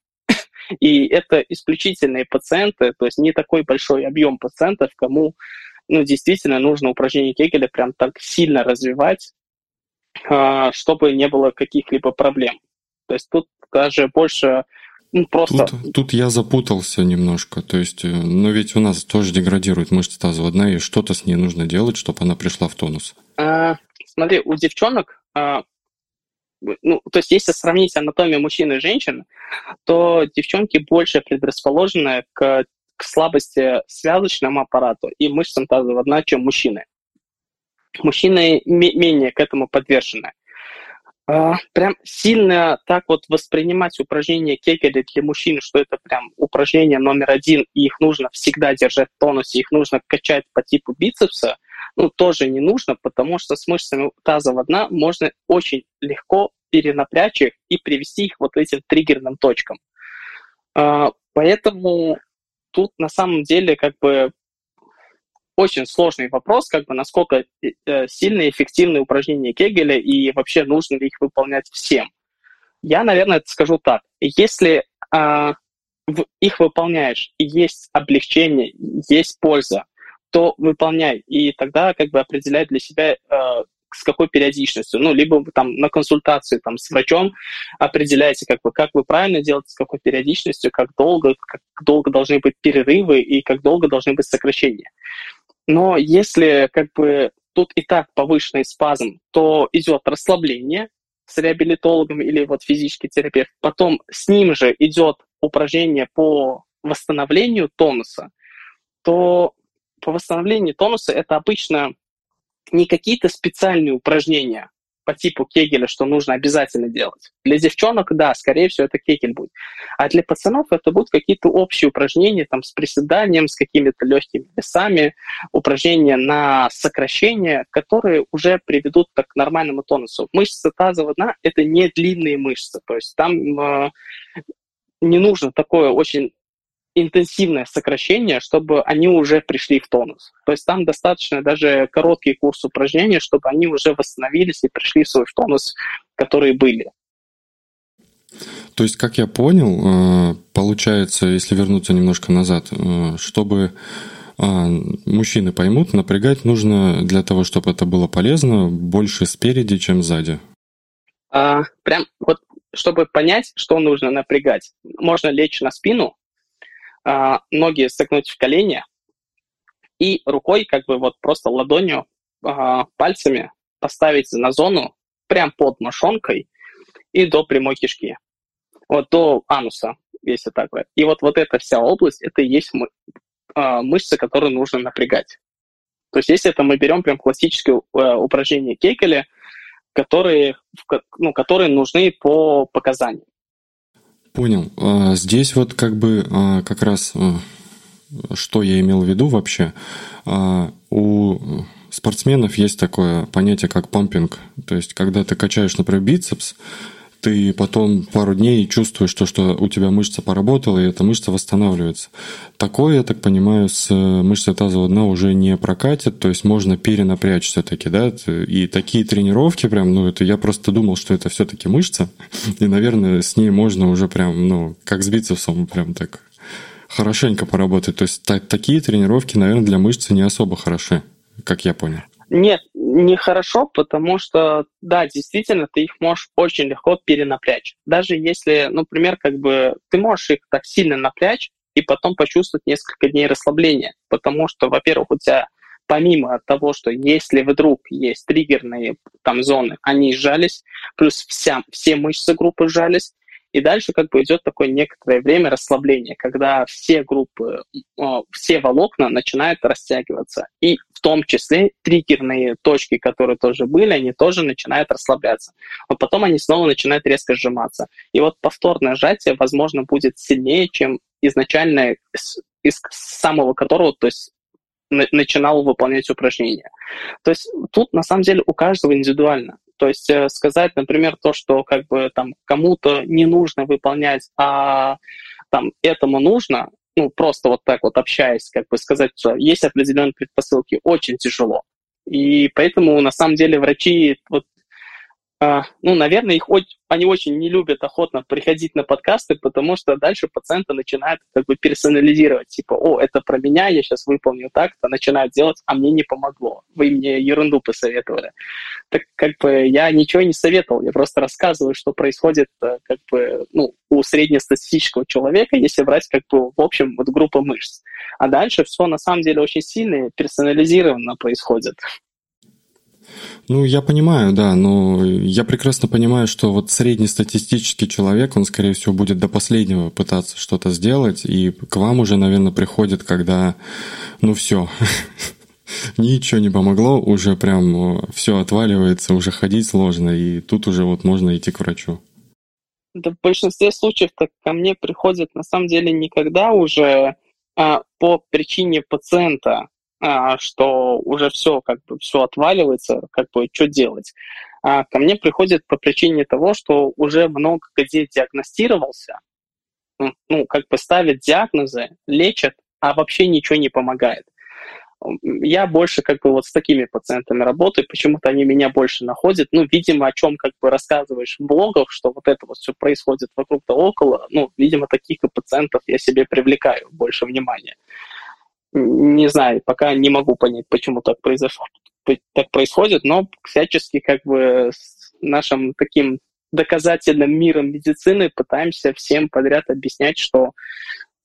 И это исключительные пациенты, то есть не такой большой объем пациентов, кому ну, действительно нужно упражнение Кегеля прям так сильно развивать, а, чтобы не было каких-либо проблем. То есть тут даже больше ну, просто... Тут, тут я запутался немножко. То есть, э, но ведь у нас тоже деградирует мышца тазоводная, и что-то с ней нужно делать, чтобы она пришла в тонус. А, смотри, у девчонок, а, ну, то есть если сравнить анатомию мужчин и женщин, то девчонки больше предрасположены к, к слабости связочному аппарату и мышцам тазового дна, чем мужчины. Мужчины менее к этому подвержены. А, прям сильно так вот воспринимать упражнения Кегеля для мужчин, что это прям упражнение номер один, и их нужно всегда держать в тонусе, их нужно качать по типу бицепса, ну, тоже не нужно, потому что с мышцами тазового дна можно очень легко перенапрячь их и привести их вот этим триггерным точкам. А, поэтому тут на самом деле как бы очень сложный вопрос, как бы насколько э, сильные эффективные упражнения Кегеля и вообще нужно ли их выполнять всем. Я, наверное, скажу так. Если э, их выполняешь есть облегчение, есть польза, то выполняй. И тогда как бы определяй для себя, э, с какой периодичностью. Ну, либо там на консультации там, с врачом определяете, как бы, как вы правильно делаете, с какой периодичностью, как долго, как долго должны быть перерывы и как долго должны быть сокращения. Но если как бы тут и так повышенный спазм, то идет расслабление с реабилитологом или вот физический терапевт. Потом с ним же идет упражнение по восстановлению тонуса, то по восстановлению тонуса это обычно не какие-то специальные упражнения, по типу кегеля, что нужно обязательно делать. Для девчонок, да, скорее всего, это кегель будет. А для пацанов это будут какие-то общие упражнения там, с приседанием, с какими-то легкими весами, упражнения на сокращение, которые уже приведут так, к нормальному тонусу. Мышцы тазового дна – это не длинные мышцы, то есть там э, не нужно такое очень интенсивное сокращение, чтобы они уже пришли в тонус. То есть там достаточно даже короткий курс упражнений, чтобы они уже восстановились и пришли в свой тонус, которые были. То есть, как я понял, э, получается, если вернуться немножко назад, э, чтобы э, мужчины поймут, напрягать нужно для того, чтобы это было полезно, больше спереди, чем сзади. А, прям вот, чтобы понять, что нужно напрягать, можно лечь на спину, ноги согнуть в колени и рукой, как бы вот просто ладонью, а, пальцами поставить на зону прям под мошонкой и до прямой кишки. Вот до ануса, если так говорить. И вот, вот эта вся область, это и есть мы, а, мышцы, которые нужно напрягать. То есть если это мы берем прям классические э, упражнения Кейкеля, которые, ну, которые нужны по показаниям. Понял. А, здесь вот как бы а, как раз а, что я имел в виду вообще. У спортсменов есть такое понятие, как пампинг. То есть, когда ты качаешь, например, бицепс, ты потом пару дней чувствуешь то, что у тебя мышца поработала, и эта мышца восстанавливается. Такое, я так понимаю, с мышцей тазового дна уже не прокатит, то есть можно перенапрячь все-таки, да, и такие тренировки прям, ну, это я просто думал, что это все-таки мышца, *laughs* и, наверное, с ней можно уже прям, ну, как с бицепсом, прям так хорошенько поработать. То есть так, такие тренировки, наверное, для мышцы не особо хороши, как я понял. Нет, нехорошо, потому что, да, действительно, ты их можешь очень легко перенапрячь. Даже если, например, как бы ты можешь их так сильно напрячь и потом почувствовать несколько дней расслабления, потому что, во-первых, у тебя помимо того, что если вдруг есть триггерные там зоны, они сжались, плюс вся, все мышцы группы сжались, и дальше как бы идет такое некоторое время расслабления, когда все группы, все волокна начинают растягиваться. И в том числе триггерные точки, которые тоже были, они тоже начинают расслабляться. Но потом они снова начинают резко сжиматься. И вот повторное сжатие, возможно, будет сильнее, чем изначально из самого которого, то есть начинал выполнять упражнения. То есть тут на самом деле у каждого индивидуально. То есть э, сказать, например, то, что как бы там кому-то не нужно выполнять, а там этому нужно, ну просто вот так вот общаясь, как бы сказать, что есть определенные предпосылки, очень тяжело. И поэтому на самом деле врачи вот ну, наверное, их они очень не любят охотно приходить на подкасты, потому что дальше пациенты начинают как бы персонализировать, типа, о, это про меня, я сейчас выполню так-то, начинают делать, а мне не помогло, вы мне ерунду посоветовали. Так как бы я ничего не советовал, я просто рассказываю, что происходит э, как бы, ну, у среднестатистического человека, если брать как бы в общем вот группа мышц. А дальше все на самом деле очень сильно персонализированно происходит. Ну, я понимаю, да, но я прекрасно понимаю, что вот среднестатистический человек, он, скорее всего, будет до последнего пытаться что-то сделать, и к вам уже, наверное, приходит, когда, ну, все, *laughs* ничего не помогло, уже прям э, все отваливается, уже ходить сложно, и тут уже вот можно идти к врачу. Да в большинстве случаев так ко мне приходят на самом деле никогда уже а, по причине пациента, что уже все как бы все отваливается, как бы что делать. А ко мне приходит по причине того, что уже много где диагностировался, ну, как бы ставят диагнозы, лечат, а вообще ничего не помогает. Я больше как бы вот с такими пациентами работаю, почему-то они меня больше находят. Ну, видимо, о чем как бы рассказываешь в блогах, что вот это вот все происходит вокруг да около, ну, видимо, таких и пациентов я себе привлекаю больше внимания не знаю, пока не могу понять, почему так произошло, так происходит, но всячески как бы с нашим таким доказательным миром медицины пытаемся всем подряд объяснять, что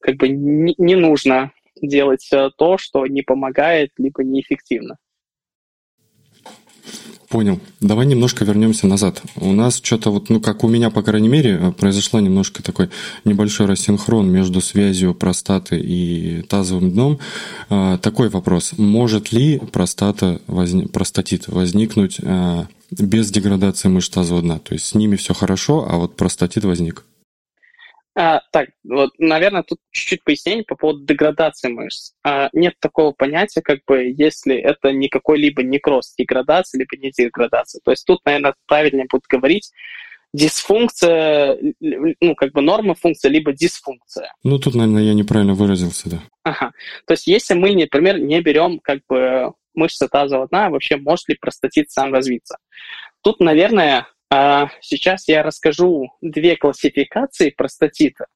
как бы не, не нужно делать то, что не помогает, либо неэффективно. Понял. Давай немножко вернемся назад. У нас что-то вот, ну, как у меня, по крайней мере, произошло немножко такой небольшой рассинхрон между связью простаты и тазовым дном. А, такой вопрос. Может ли простата, возник, простатит возникнуть а, без деградации мышц тазового дна? То есть с ними все хорошо, а вот простатит возник? А, так, вот, наверное, тут чуть-чуть пояснение по поводу деградации мышц. А, нет такого понятия, как бы, если это не какой-либо некроз, деградация, либо не деградация. То есть тут, наверное, правильнее будет говорить дисфункция, ну, как бы норма функция, либо дисфункция. Ну, тут, наверное, я неправильно выразился, да. Ага. То есть если мы, например, не берем, как бы, мышцы тазового дна, вообще может ли простатит сам развиться? Тут, наверное, а сейчас я расскажу две классификации простатита,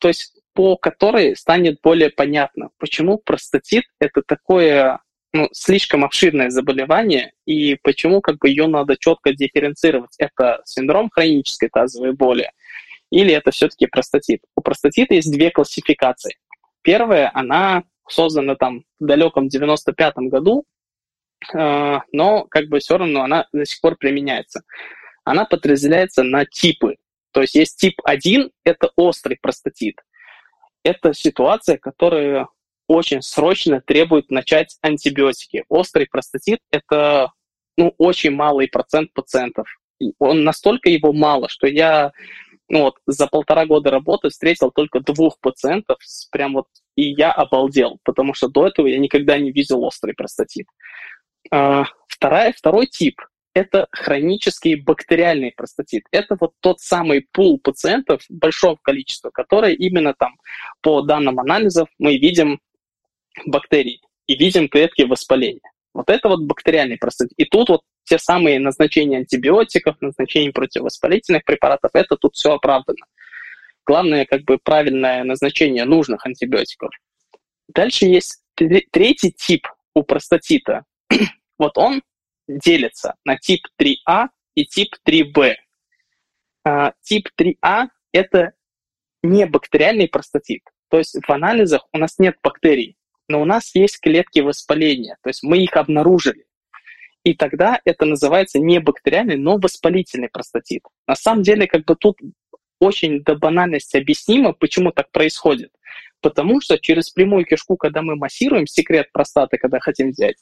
то есть по которой станет более понятно, почему простатит – это такое ну, слишком обширное заболевание, и почему как бы ее надо четко дифференцировать. Это синдром хронической тазовой боли или это все-таки простатит. У простатита есть две классификации. Первая, она создана там в далеком 95-м году но как бы все равно она до сих пор применяется. Она подразделяется на типы. То есть есть тип 1, это острый простатит. Это ситуация, которая очень срочно требует начать антибиотики. Острый простатит – это ну, очень малый процент пациентов. Он настолько его мало, что я ну, вот, за полтора года работы встретил только двух пациентов, прям вот, и я обалдел, потому что до этого я никогда не видел острый простатит. А, вторая, второй тип – это хронический бактериальный простатит. Это вот тот самый пул пациентов большого количества, которые именно там по данным анализов мы видим бактерии и видим клетки воспаления. Вот это вот бактериальный простатит. И тут вот те самые назначения антибиотиков, назначения противовоспалительных препаратов, это тут все оправдано. Главное, как бы правильное назначение нужных антибиотиков. Дальше есть третий тип у простатита. *clears throat* Вот он делится на тип 3А и тип 3Б. А, тип 3А – это не бактериальный простатит. То есть в анализах у нас нет бактерий, но у нас есть клетки воспаления, то есть мы их обнаружили. И тогда это называется не бактериальный, но воспалительный простатит. На самом деле, как бы тут очень до банальности объяснимо, почему так происходит. Потому что через прямую кишку, когда мы массируем, секрет простаты, когда хотим взять,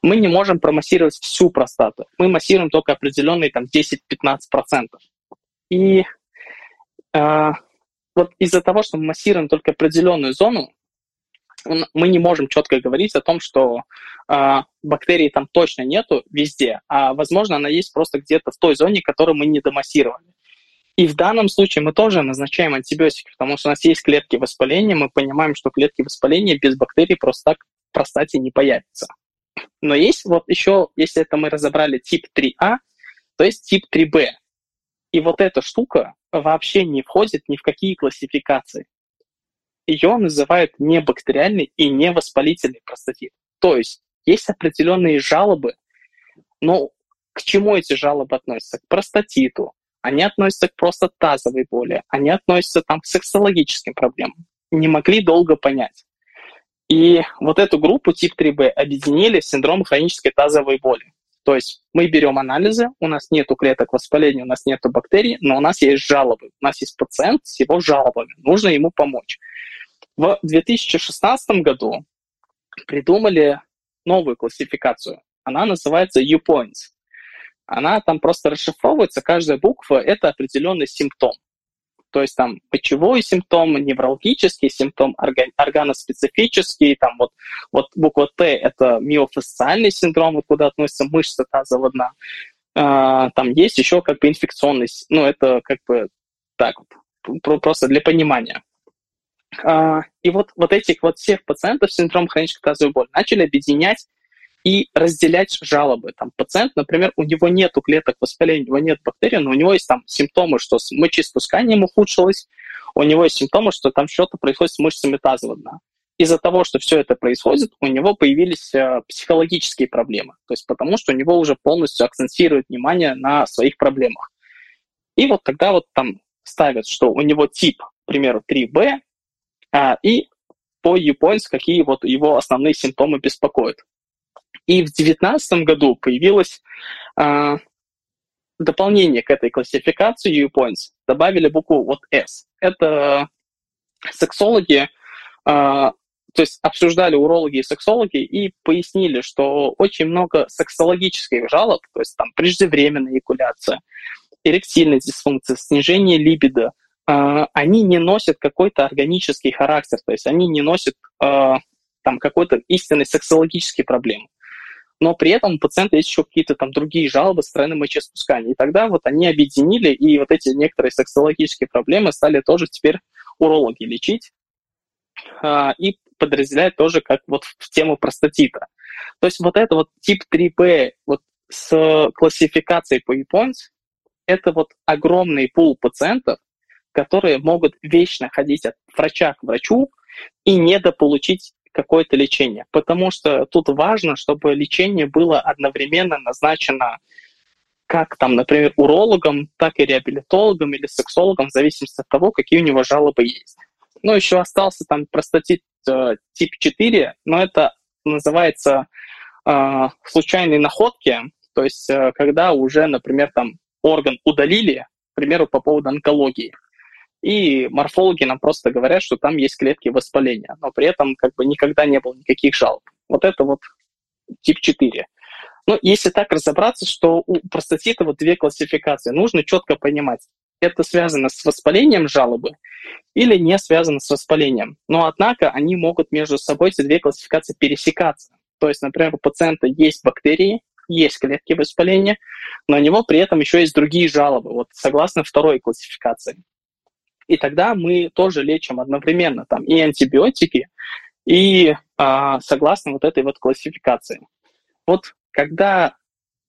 мы не можем промассировать всю простату. Мы массируем только определенные там 10-15%. И э, вот из-за того, что мы массируем только определенную зону, мы не можем четко говорить о том, что э, бактерий там точно нету везде, а возможно она есть просто где-то в той зоне, которую мы не домассировали. И в данном случае мы тоже назначаем антибиотики, потому что у нас есть клетки воспаления, мы понимаем, что клетки воспаления без бактерий просто так в простате не появятся. Но есть вот еще, если это мы разобрали тип 3А, то есть тип 3b. И вот эта штука вообще не входит ни в какие классификации. Ее называют небактериальный и невоспалительный простатит. То есть есть определенные жалобы, но к чему эти жалобы относятся? К простатиту, они относятся к просто тазовой боли, они относятся там к сексологическим проблемам. Не могли долго понять. И вот эту группу тип 3b объединили в синдром хронической тазовой боли. То есть мы берем анализы, у нас нет клеток воспаления, у нас нет бактерий, но у нас есть жалобы. У нас есть пациент с его жалобами, нужно ему помочь. В 2016 году придумали новую классификацию. Она называется U-Points. Она там просто расшифровывается, каждая буква — это определенный симптом. То есть там почевой симптом, неврологический симптом, орган, органоспецифический, там вот, вот буква Т – это миофасциальный синдром, вот куда относится мышца тазового дна. А, там есть еще как бы инфекционный, ну это как бы так вот, просто для понимания. А, и вот, вот этих вот всех пациентов с синдромом хронической тазовой боли начали объединять и разделять жалобы. Там пациент, например, у него нет клеток воспаления, у него нет бактерий, но у него есть там симптомы, что с мочеиспусканием ухудшилось, у него есть симптомы, что там что-то происходит с мышцами тазового дна. Из-за того, что все это происходит, у него появились э, психологические проблемы. То есть потому, что у него уже полностью акцентирует внимание на своих проблемах. И вот тогда вот там ставят, что у него тип, к примеру, 3b, а, и по UPoints, какие вот его основные симптомы беспокоят. И в 2019 году появилось э, дополнение к этой классификации U-Points. Добавили букву вот S. Это сексологи, э, то есть обсуждали урологи и сексологи и пояснили, что очень много сексологических жалоб, то есть там преждевременная эякуляция, эректильная дисфункция, снижение либидо, э, они не носят какой-то органический характер, то есть они не носят э, там какой-то истинный сексологический проблем но при этом у пациента есть еще какие-то там другие жалобы со стороны мочеиспускания. И тогда вот они объединили, и вот эти некоторые сексологические проблемы стали тоже теперь урологи лечить а, и подразделять тоже как вот в тему простатита. То есть вот это вот тип 3B вот с классификацией по японцу, это вот огромный пул пациентов, которые могут вечно ходить от врача к врачу и недополучить какое-то лечение. Потому что тут важно, чтобы лечение было одновременно назначено как там, например, урологом, так и реабилитологом или сексологом, в зависимости от того, какие у него жалобы есть. Ну, еще остался там простатит э, тип 4, но это называется э, случайные находки, то есть э, когда уже, например, там орган удалили, к примеру, по поводу онкологии и морфологи нам просто говорят, что там есть клетки воспаления, но при этом как бы никогда не было никаких жалоб. Вот это вот тип 4. Ну, если так разобраться, что у простатита вот две классификации, нужно четко понимать, это связано с воспалением жалобы или не связано с воспалением. Но, однако, они могут между собой, эти две классификации, пересекаться. То есть, например, у пациента есть бактерии, есть клетки воспаления, но у него при этом еще есть другие жалобы, вот согласно второй классификации. И тогда мы тоже лечим одновременно там и антибиотики, и а, согласно вот этой вот классификации. Вот когда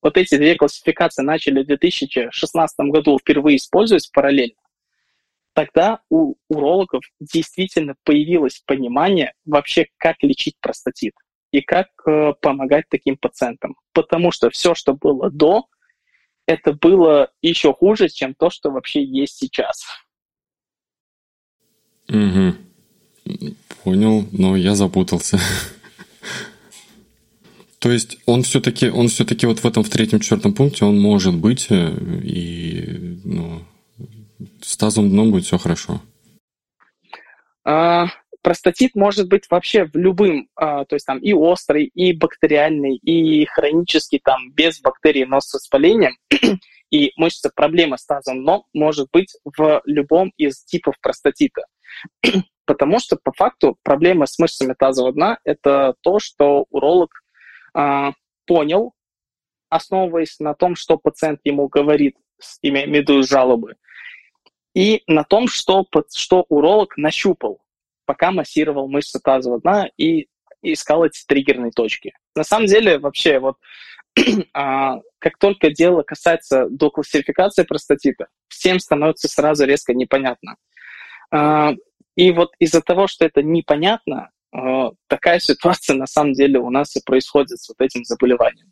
вот эти две классификации начали в 2016 году впервые использовать параллельно, тогда у урологов действительно появилось понимание вообще, как лечить простатит и как э, помогать таким пациентам. Потому что все, что было до, это было еще хуже, чем то, что вообще есть сейчас. Угу. Понял, но я запутался. То есть он все-таки, он все-таки вот в этом в третьем четвертом пункте он может быть э, и ну, с тазом дном будет все хорошо. А, простатит может быть вообще в любым, а, то есть там и острый, и бактериальный, и хронический, там без бактерий, но с воспалением. И мышца проблема с тазом дном может быть в любом из типов простатита. *clears throat* Потому что по факту проблема с мышцами тазового дна – это то, что уролог а, понял, основываясь на том, что пациент ему говорит, имея в виду жалобы, и на том, что, что уролог нащупал, пока массировал мышцы тазового дна и искал эти триггерные точки. На самом деле, вообще, вот *clears throat* а, как только дело касается до классификации простатита, всем становится сразу резко непонятно. А, и вот из-за того, что это непонятно, а, такая *laughs* ситуация на самом деле у нас и происходит с вот этим заболеванием.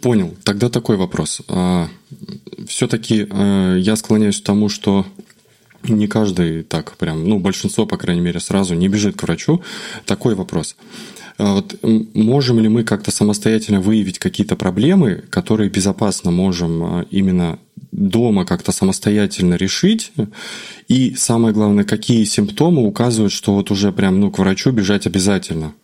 Понял. Тогда такой вопрос. Все-таки я склоняюсь к тому, что не каждый так прям, ну, большинство, по крайней мере, сразу не бежит к врачу. Такой вопрос. А вот можем ли мы как-то самостоятельно выявить какие-то проблемы, которые безопасно можем а, именно дома как-то самостоятельно решить? И самое главное, какие симптомы указывают, что вот уже прям ну, к врачу бежать обязательно?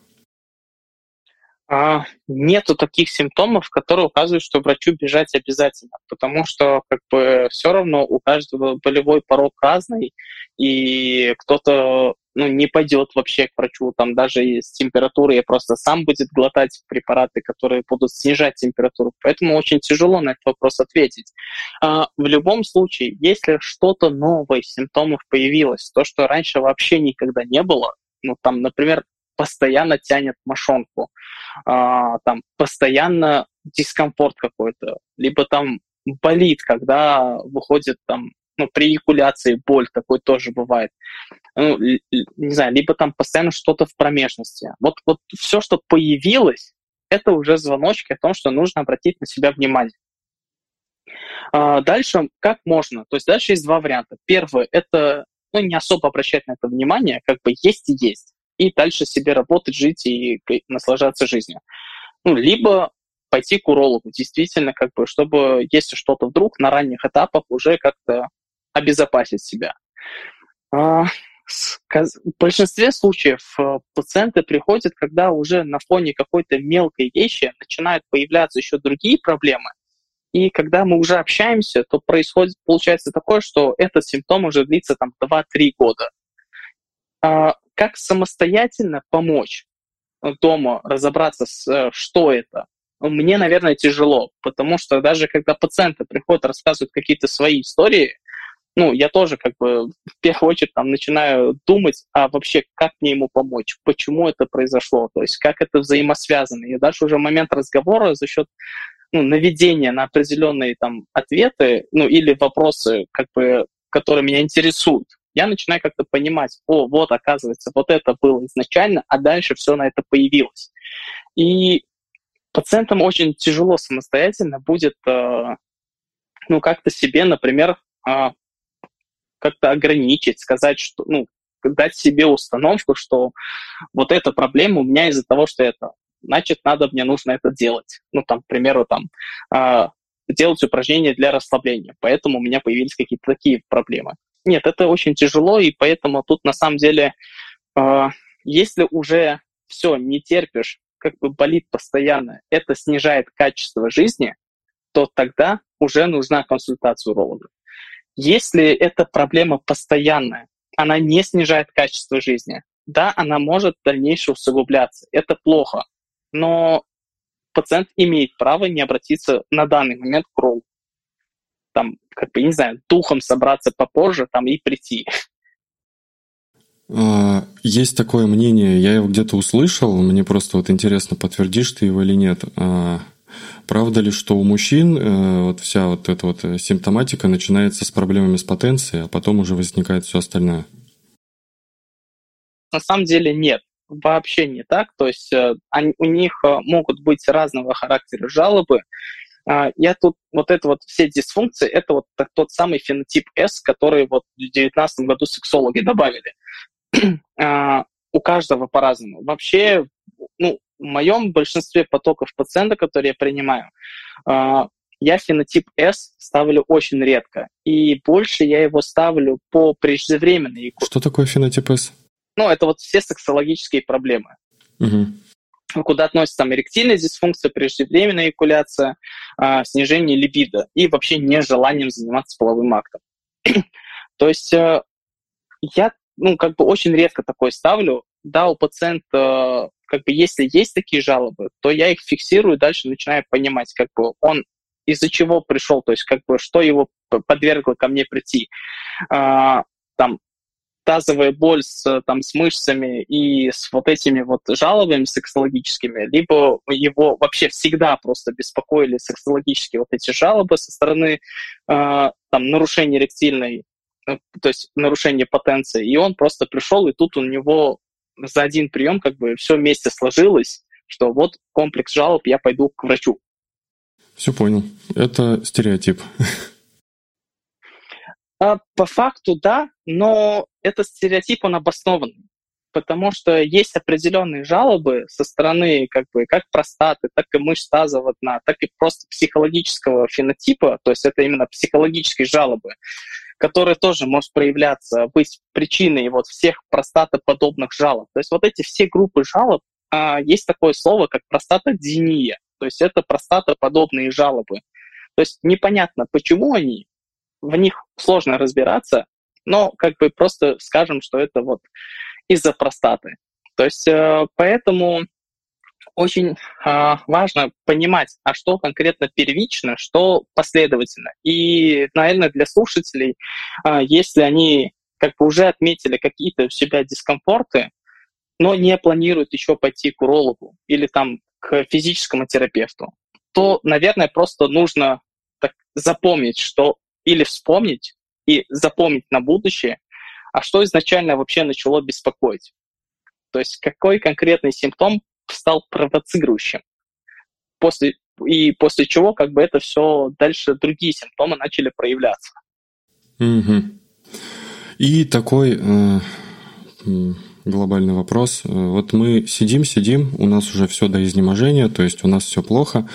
А, нету таких симптомов, которые указывают, что врачу бежать обязательно, потому что как бы все равно у каждого болевой порог разный, и кто-то ну, не пойдет вообще к врачу, там даже с температурой, просто сам будет глотать препараты, которые будут снижать температуру. Поэтому очень тяжело на этот вопрос ответить. А, в любом случае, если что-то новое, симптомов появилось, то, что раньше вообще никогда не было, ну, там, например, постоянно тянет мошонку, а, там, постоянно дискомфорт какой-то, либо там болит, когда выходит там ну, при эякуляции боль такой тоже бывает. Ну, не знаю, либо там постоянно что-то в промежности. Вот, вот все, что появилось, это уже звоночки о том, что нужно обратить на себя внимание. А дальше как можно? То есть дальше есть два варианта. Первый – это ну, не особо обращать на это внимание, как бы есть и есть. И дальше себе работать, жить и наслаждаться жизнью. Ну, либо пойти к урологу, действительно, как бы, чтобы, если что-то вдруг на ранних этапах уже как-то обезопасить себя. А, в большинстве случаев э, пациенты приходят, когда уже на фоне какой-то мелкой вещи начинают появляться еще другие проблемы. И когда мы уже общаемся, то происходит, получается такое, что этот симптом уже длится там 2-3 года. Как самостоятельно помочь дома разобраться, с, э, что это, мне, наверное, тяжело, потому что даже когда пациенты приходят, рассказывают какие-то свои истории, ну, я тоже как бы в первую очередь там начинаю думать, а вообще как мне ему помочь, почему это произошло, то есть как это взаимосвязано. И дальше уже момент разговора за счет ну, наведения на определенные там ответы, ну, или вопросы, как бы, которые меня интересуют, я начинаю как-то понимать, о, вот, оказывается, вот это было изначально, а дальше все на это появилось. И пациентам очень тяжело самостоятельно будет, э, ну, как-то себе, например, э, как-то ограничить, сказать, что, ну, дать себе установку, что вот эта проблема у меня из-за того, что это, значит, надо, мне нужно это делать. Ну, там, к примеру, там, э, делать упражнения для расслабления, поэтому у меня появились какие-то такие проблемы. Нет, это очень тяжело, и поэтому тут на самом деле, э, если уже все, не терпишь, как бы болит постоянно, это снижает качество жизни, то тогда уже нужна консультация уролога. Если эта проблема постоянная, она не снижает качество жизни, да, она может дальнейшее усугубляться. Это плохо. Но пациент имеет право не обратиться на данный момент к РОЛ. Там, как бы, не знаю, духом собраться попозже там и прийти. А, есть такое мнение, я его где-то услышал, мне просто вот интересно, подтвердишь ты его или нет. А, Правда ли, что у мужчин э, вот вся вот эта вот э, симптоматика начинается с проблемами с потенцией, а потом уже возникает все остальное? На самом деле нет, вообще не так. То есть э, они, у них могут быть разного характера жалобы. А, я тут вот это вот все дисфункции, это вот тот самый фенотип S, который вот в 2019 году сексологи добавили. *clears throat* А, у каждого по-разному. Вообще, ну, в моем большинстве потоков пациента, которые я принимаю, а, я фенотип S ставлю очень редко. И больше я его ставлю по преждевременной. Что такое фенотип S? Ну, это вот все сексологические проблемы. Угу. Куда относятся там эректильная дисфункция, преждевременная эякуляция, а, снижение либидо и вообще нежеланием заниматься половым актом. *clears throat* То есть э, я ну, как бы очень редко такое ставлю. Да, у пациента как бы если есть такие жалобы, то я их фиксирую, дальше начинаю понимать, как бы он из-за чего пришел, то есть как бы что его подвергло ко мне прийти. А, там тазовая боль с, там, с мышцами и с вот этими вот жалобами сексологическими, либо его вообще всегда просто беспокоили сексологические вот эти жалобы со стороны э, там, нарушения эректильной, э, то есть нарушения потенции, и он просто пришел, и тут у него за один прием как бы все вместе сложилось, что вот комплекс жалоб, я пойду к врачу. Все понял. Это стереотип. *laughs* А, по факту, да, но этот стереотип, он обоснованный, потому что есть определенные жалобы со стороны как бы как простаты, так и мышц тазового дна, так и просто психологического фенотипа, то есть это именно психологические жалобы, которые тоже может проявляться, быть причиной вот всех простатоподобных жалоб. То есть вот эти все группы жалоб, а, есть такое слово, как простатодиния, то есть это простатоподобные жалобы. То есть непонятно, почему они, в них сложно разбираться, но как бы просто скажем, что это вот из-за простаты. То есть э, поэтому очень э, важно понимать, а что конкретно первично, что последовательно. И, наверное, для слушателей, э, если они как бы уже отметили какие-то у себя дискомфорты, но не планируют еще пойти к урологу или там к физическому терапевту, то, наверное, просто нужно так запомнить, что или вспомнить и запомнить на будущее, а что изначально вообще начало беспокоить. То есть какой конкретный симптом стал провоцирующим. После, и после чего как бы это все дальше другие симптомы начали проявляться. Угу. И такой э, глобальный вопрос. Э, вот мы сидим, сидим, у нас уже все до изнеможения, то есть у нас все плохо,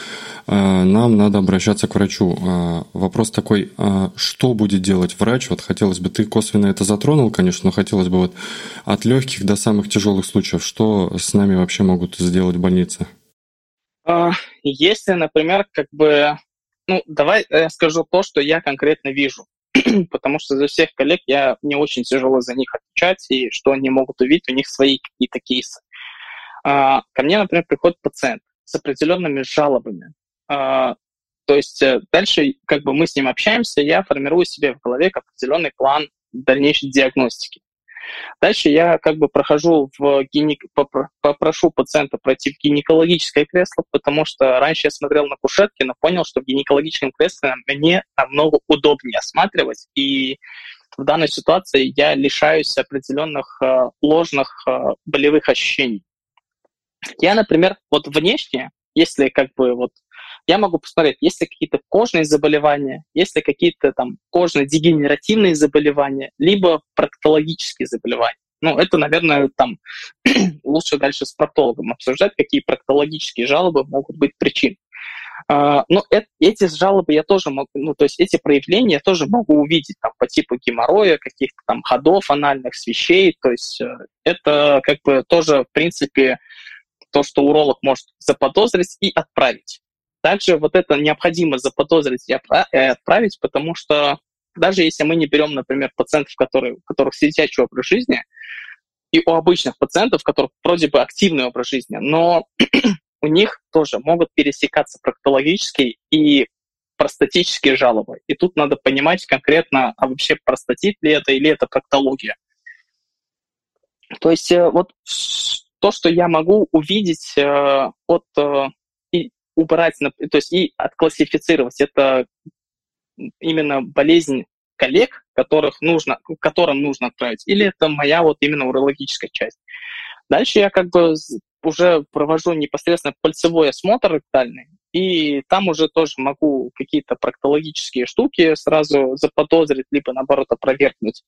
э, нам надо обращаться к врачу. Э, вопрос такой, что будет делать врач? Вот хотелось бы, ты косвенно это затронул, конечно, но хотелось бы вот от легких до самых тяжелых случаев, что с нами вообще могут сделать в больнице? А, если, например, как бы, ну, давай я скажу то, что я конкретно вижу. *clears throat* потому что за всех коллег я не очень тяжело за них отвечать, и что они могут увидеть, у них свои какие-то кейсы. А, ко мне, например, приходит пациент с определенными жалобами. А, то есть э, дальше как бы мы с ним общаемся, я формирую себе в голове определенный план дальнейшей диагностики. Дальше я как бы прохожу в гинек... попрошу пациента пройти в гинекологическое кресло, потому что раньше я смотрел на кушетке, но понял, что в гинекологическом кресле мне намного удобнее осматривать, и в данной ситуации я лишаюсь определенных э, ложных э, болевых ощущений. Я, например, вот внешне, если как бы вот я могу посмотреть, есть ли какие-то кожные заболевания, есть ли какие-то там кожно-дегенеративные заболевания, либо проктологические заболевания. Ну, это, наверное, там *clears throat* лучше дальше с проктологом обсуждать, какие проктологические жалобы могут быть причиной. Uh, но это, эти жалобы я тоже могу, ну, то есть эти проявления я тоже могу увидеть там по типу геморроя, каких-то там ходов анальных, свещей, то есть uh, это как бы тоже, в принципе, то, что уролог может заподозрить и отправить. Также вот это необходимо заподозрить и отправить, потому что даже если мы не берем, например, пациентов, которые, у которых сидячий образ жизни, и у обычных пациентов, у которых вроде бы активный образ жизни, но *clears throat* у них тоже могут пересекаться проктологические и простатические жалобы. И тут надо понимать конкретно, а вообще простатит ли это или это проктология. То есть э, вот то, что я могу увидеть э, от э, убрать, то есть и отклассифицировать. Это именно болезнь коллег, которых нужно, которым нужно отправить, или это моя вот именно урологическая часть. Дальше я как бы уже провожу непосредственно пальцевой осмотр ректальный, и там уже тоже могу какие-то проктологические штуки сразу заподозрить, либо наоборот опровергнуть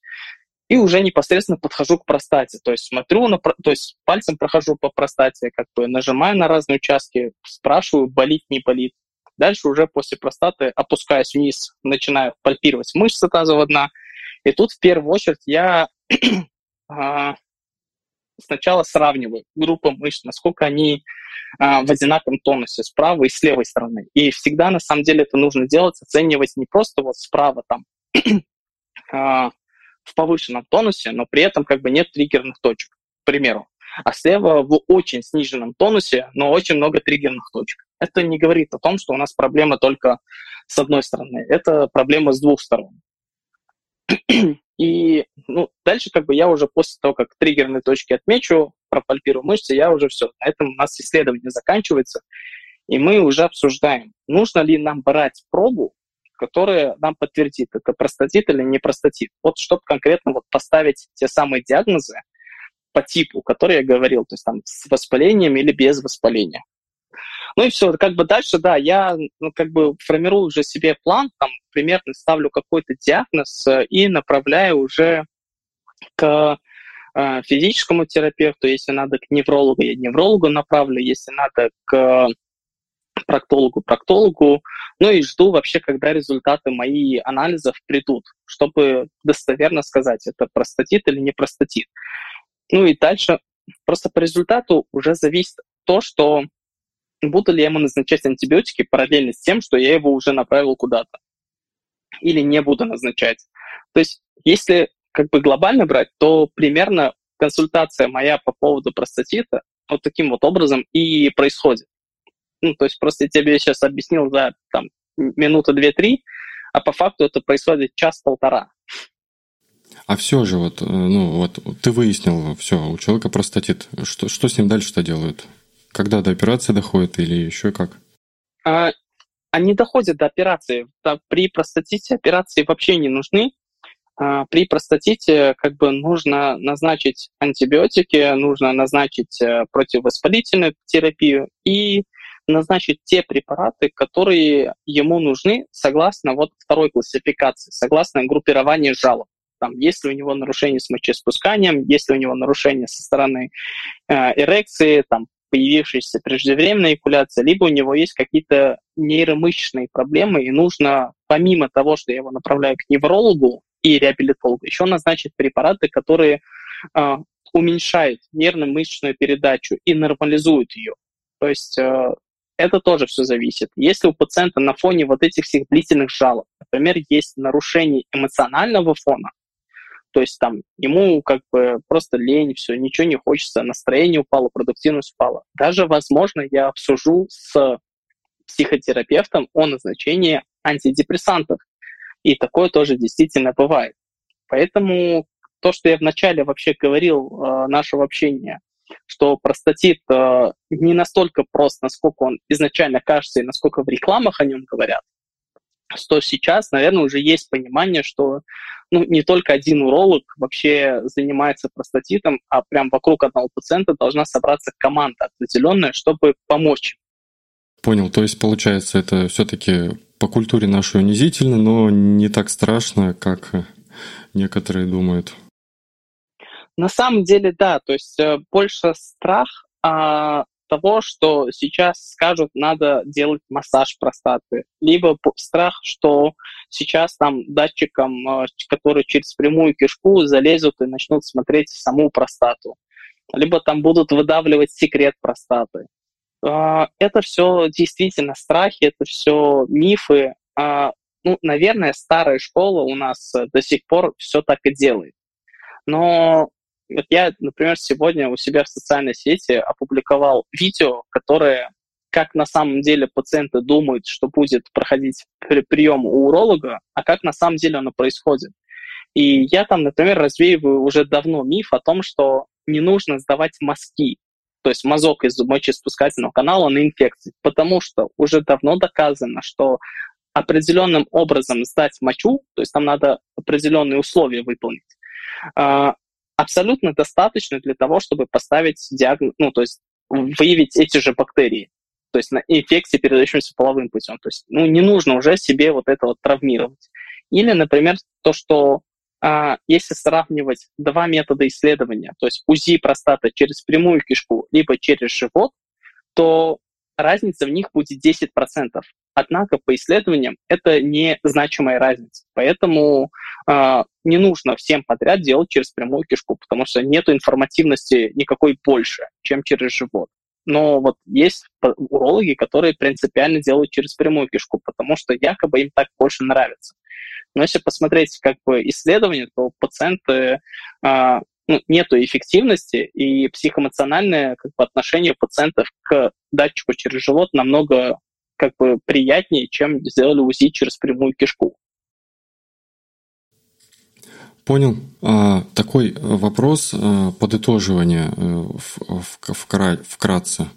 и уже непосредственно подхожу к простате. То есть смотрю, на, то есть пальцем прохожу по простате, как бы нажимаю на разные участки, спрашиваю, болит, не болит. Дальше уже после простаты опускаюсь вниз, начинаю пальпировать мышцы тазового дна. И тут в первую очередь я *clears throat* а, сначала сравниваю группы мышц, насколько они а, в одинаковом тонусе с правой и с левой стороны. И всегда на самом деле это нужно делать, оценивать не просто вот справа там *clears throat* а, в повышенном тонусе, но при этом как бы нет триггерных точек, к примеру. А слева в очень сниженном тонусе, но очень много триггерных точек. Это не говорит о том, что у нас проблема только с одной стороны. Это проблема с двух сторон. *clears throat* И ну, дальше как бы я уже после того, как триггерные точки отмечу, пропальпирую мышцы, я уже все. На этом у нас исследование заканчивается, и мы уже обсуждаем, нужно ли нам брать пробу, которая нам подтвердит, это простатит или не простатит. Вот чтобы конкретно вот поставить те самые диагнозы по типу, который я говорил, то есть там с воспалением или без воспаления. Ну и все, как бы дальше, да, я ну, как бы формирую уже себе план, там примерно ставлю какой-то диагноз э, и направляю уже к э, физическому терапевту, если надо к неврологу, я неврологу направлю, если надо к проктологу, проктологу, ну и жду вообще, когда результаты мои анализов придут, чтобы достоверно сказать, это простатит или не простатит. Ну и дальше просто по результату уже зависит то, что буду ли я ему назначать антибиотики параллельно с тем, что я его уже направил куда-то. Или не буду назначать. То есть, если как бы глобально брать, то примерно консультация моя по поводу простатита вот таким вот образом и происходит. Ну, то есть просто я тебе сейчас объяснил за там, минуты две-три, а по факту это происходит час-полтора. А все же, вот, э, ну, вот ты выяснил, все, у человека простатит. Что, что с ним дальше-то делают? Когда до операции доходит или еще как? А, они доходят до операции. При простатите операции вообще не нужны. А, при простатите как бы нужно назначить антибиотики, нужно назначить э, противовоспалительную терапию и назначить те препараты, которые ему нужны согласно вот второй классификации, согласно группированию жалоб. Там, если у него нарушение с мочеиспусканием, если у него нарушение со стороны э, эрекции, там, появившаяся преждевременная эякуляция, либо у него есть какие-то нейромышечные проблемы, и нужно, помимо того, что я его направляю к неврологу и реабилитологу, еще назначить препараты, которые э, уменьшают нервно-мышечную передачу и нормализуют ее. То есть э, это тоже все зависит. Если у пациента на фоне вот этих всех длительных жалоб, например, есть нарушение эмоционального фона, то есть там ему как бы просто лень, все, ничего не хочется, настроение упало, продуктивность упала. Даже, возможно, я обсужу с психотерапевтом о назначении антидепрессантов. И такое тоже действительно бывает. Поэтому то, что я вначале вообще говорил э, нашего общения, что простатит э, не настолько прост, насколько он изначально кажется и насколько в рекламах о нем говорят, что сейчас, наверное, уже есть понимание, что ну, не только один уролог вообще занимается простатитом, а прям вокруг одного пациента должна собраться команда определенная, чтобы помочь. Понял, то есть получается это все-таки по культуре нашей унизительно, но не так страшно, как некоторые думают. На самом деле, да, то есть э, больше страх а, того, что сейчас скажут, надо делать массаж простаты, либо страх, что сейчас там датчиком, э, который через прямую кишку залезут и начнут смотреть саму простату, либо там будут выдавливать секрет простаты. А, это все действительно страхи, это все мифы. А, ну, наверное, старая школа у нас до сих пор все так и делает. Но вот я, например, сегодня у себя в социальной сети опубликовал видео, которое как на самом деле пациенты думают, что будет проходить прием у уролога, а как на самом деле оно происходит. И я там, например, развеиваю уже давно миф о том, что не нужно сдавать мазки, то есть мазок из мочеиспускательного канала на инфекции, потому что уже давно доказано, что определенным образом сдать мочу, то есть там надо определенные условия выполнить, а, абсолютно достаточно для того, чтобы поставить диагноз, ну, то есть выявить эти же бактерии, то есть на инфекции, передающиеся половым путем. То есть, ну, не нужно уже себе вот это вот травмировать. Или, например, то, что а, если сравнивать два метода исследования, то есть УЗИ простаты через прямую кишку, либо через живот, то разница в них будет 10%. Однако по исследованиям это не значимая разница. Поэтому э, не нужно всем подряд делать через прямую кишку, потому что нет информативности никакой больше, чем через живот. Но вот есть урологи, которые принципиально делают через прямую кишку, потому что якобы им так больше нравится. Но если посмотреть как бы исследования, то пациенты э, ну, нету эффективности, и психоэмоциональное как бы, отношение пациентов к датчику через живот намного как бы приятнее, чем сделали УЗИ через прямую кишку. Понял. А, такой вопрос а, подытоживания э, вкратце.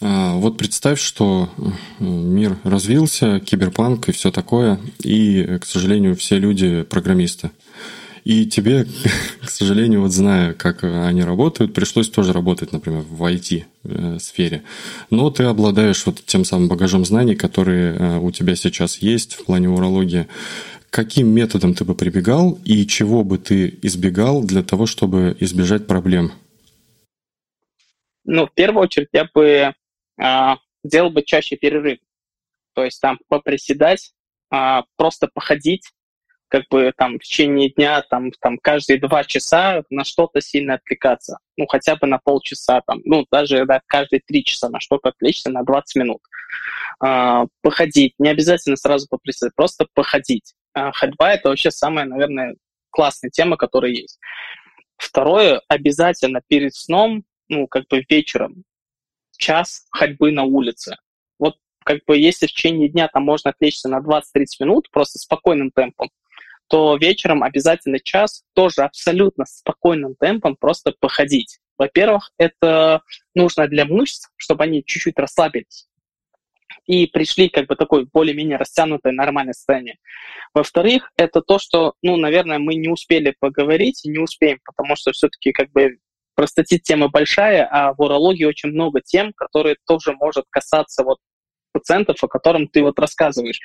А, вот представь, что э, мир развился, киберпанк и все такое, и, к сожалению, все люди программисты. И тебе, *laughs* к сожалению, вот зная, как они работают, пришлось тоже работать, например, в IT-сфере. Э, Но ты обладаешь вот тем самым багажом знаний, которые э, у тебя сейчас есть в плане урологии. Каким методом ты бы прибегал и чего бы ты избегал для того, чтобы избежать проблем? Ну, в первую очередь, я бы э, делал бы чаще перерыв. То есть там поприседать, э, просто походить, как бы там в течение дня, там, там каждые два часа на что-то сильно отвлекаться. Ну, хотя бы на полчаса, там, ну, даже да, каждые три часа на что-то отвлечься на 20 минут. А, походить, не обязательно сразу поприседать, просто походить. А, ходьба — это вообще самая, наверное, классная тема, которая есть. Второе, обязательно перед сном, ну, как бы вечером, час ходьбы на улице. Вот как бы если в течение дня там можно отвлечься на 20-30 минут просто спокойным темпом, то вечером обязательно час тоже абсолютно спокойным темпом просто походить. Во-первых, это нужно для мышц, чтобы они чуть-чуть расслабились и пришли как бы такой более-менее растянутое нормальное состояние. Во-вторых, это то, что, ну, наверное, мы не успели поговорить не успеем, потому что все-таки как бы простатит тема большая, а в урологии очень много тем, которые тоже может касаться вот пациентов, о котором ты вот рассказываешь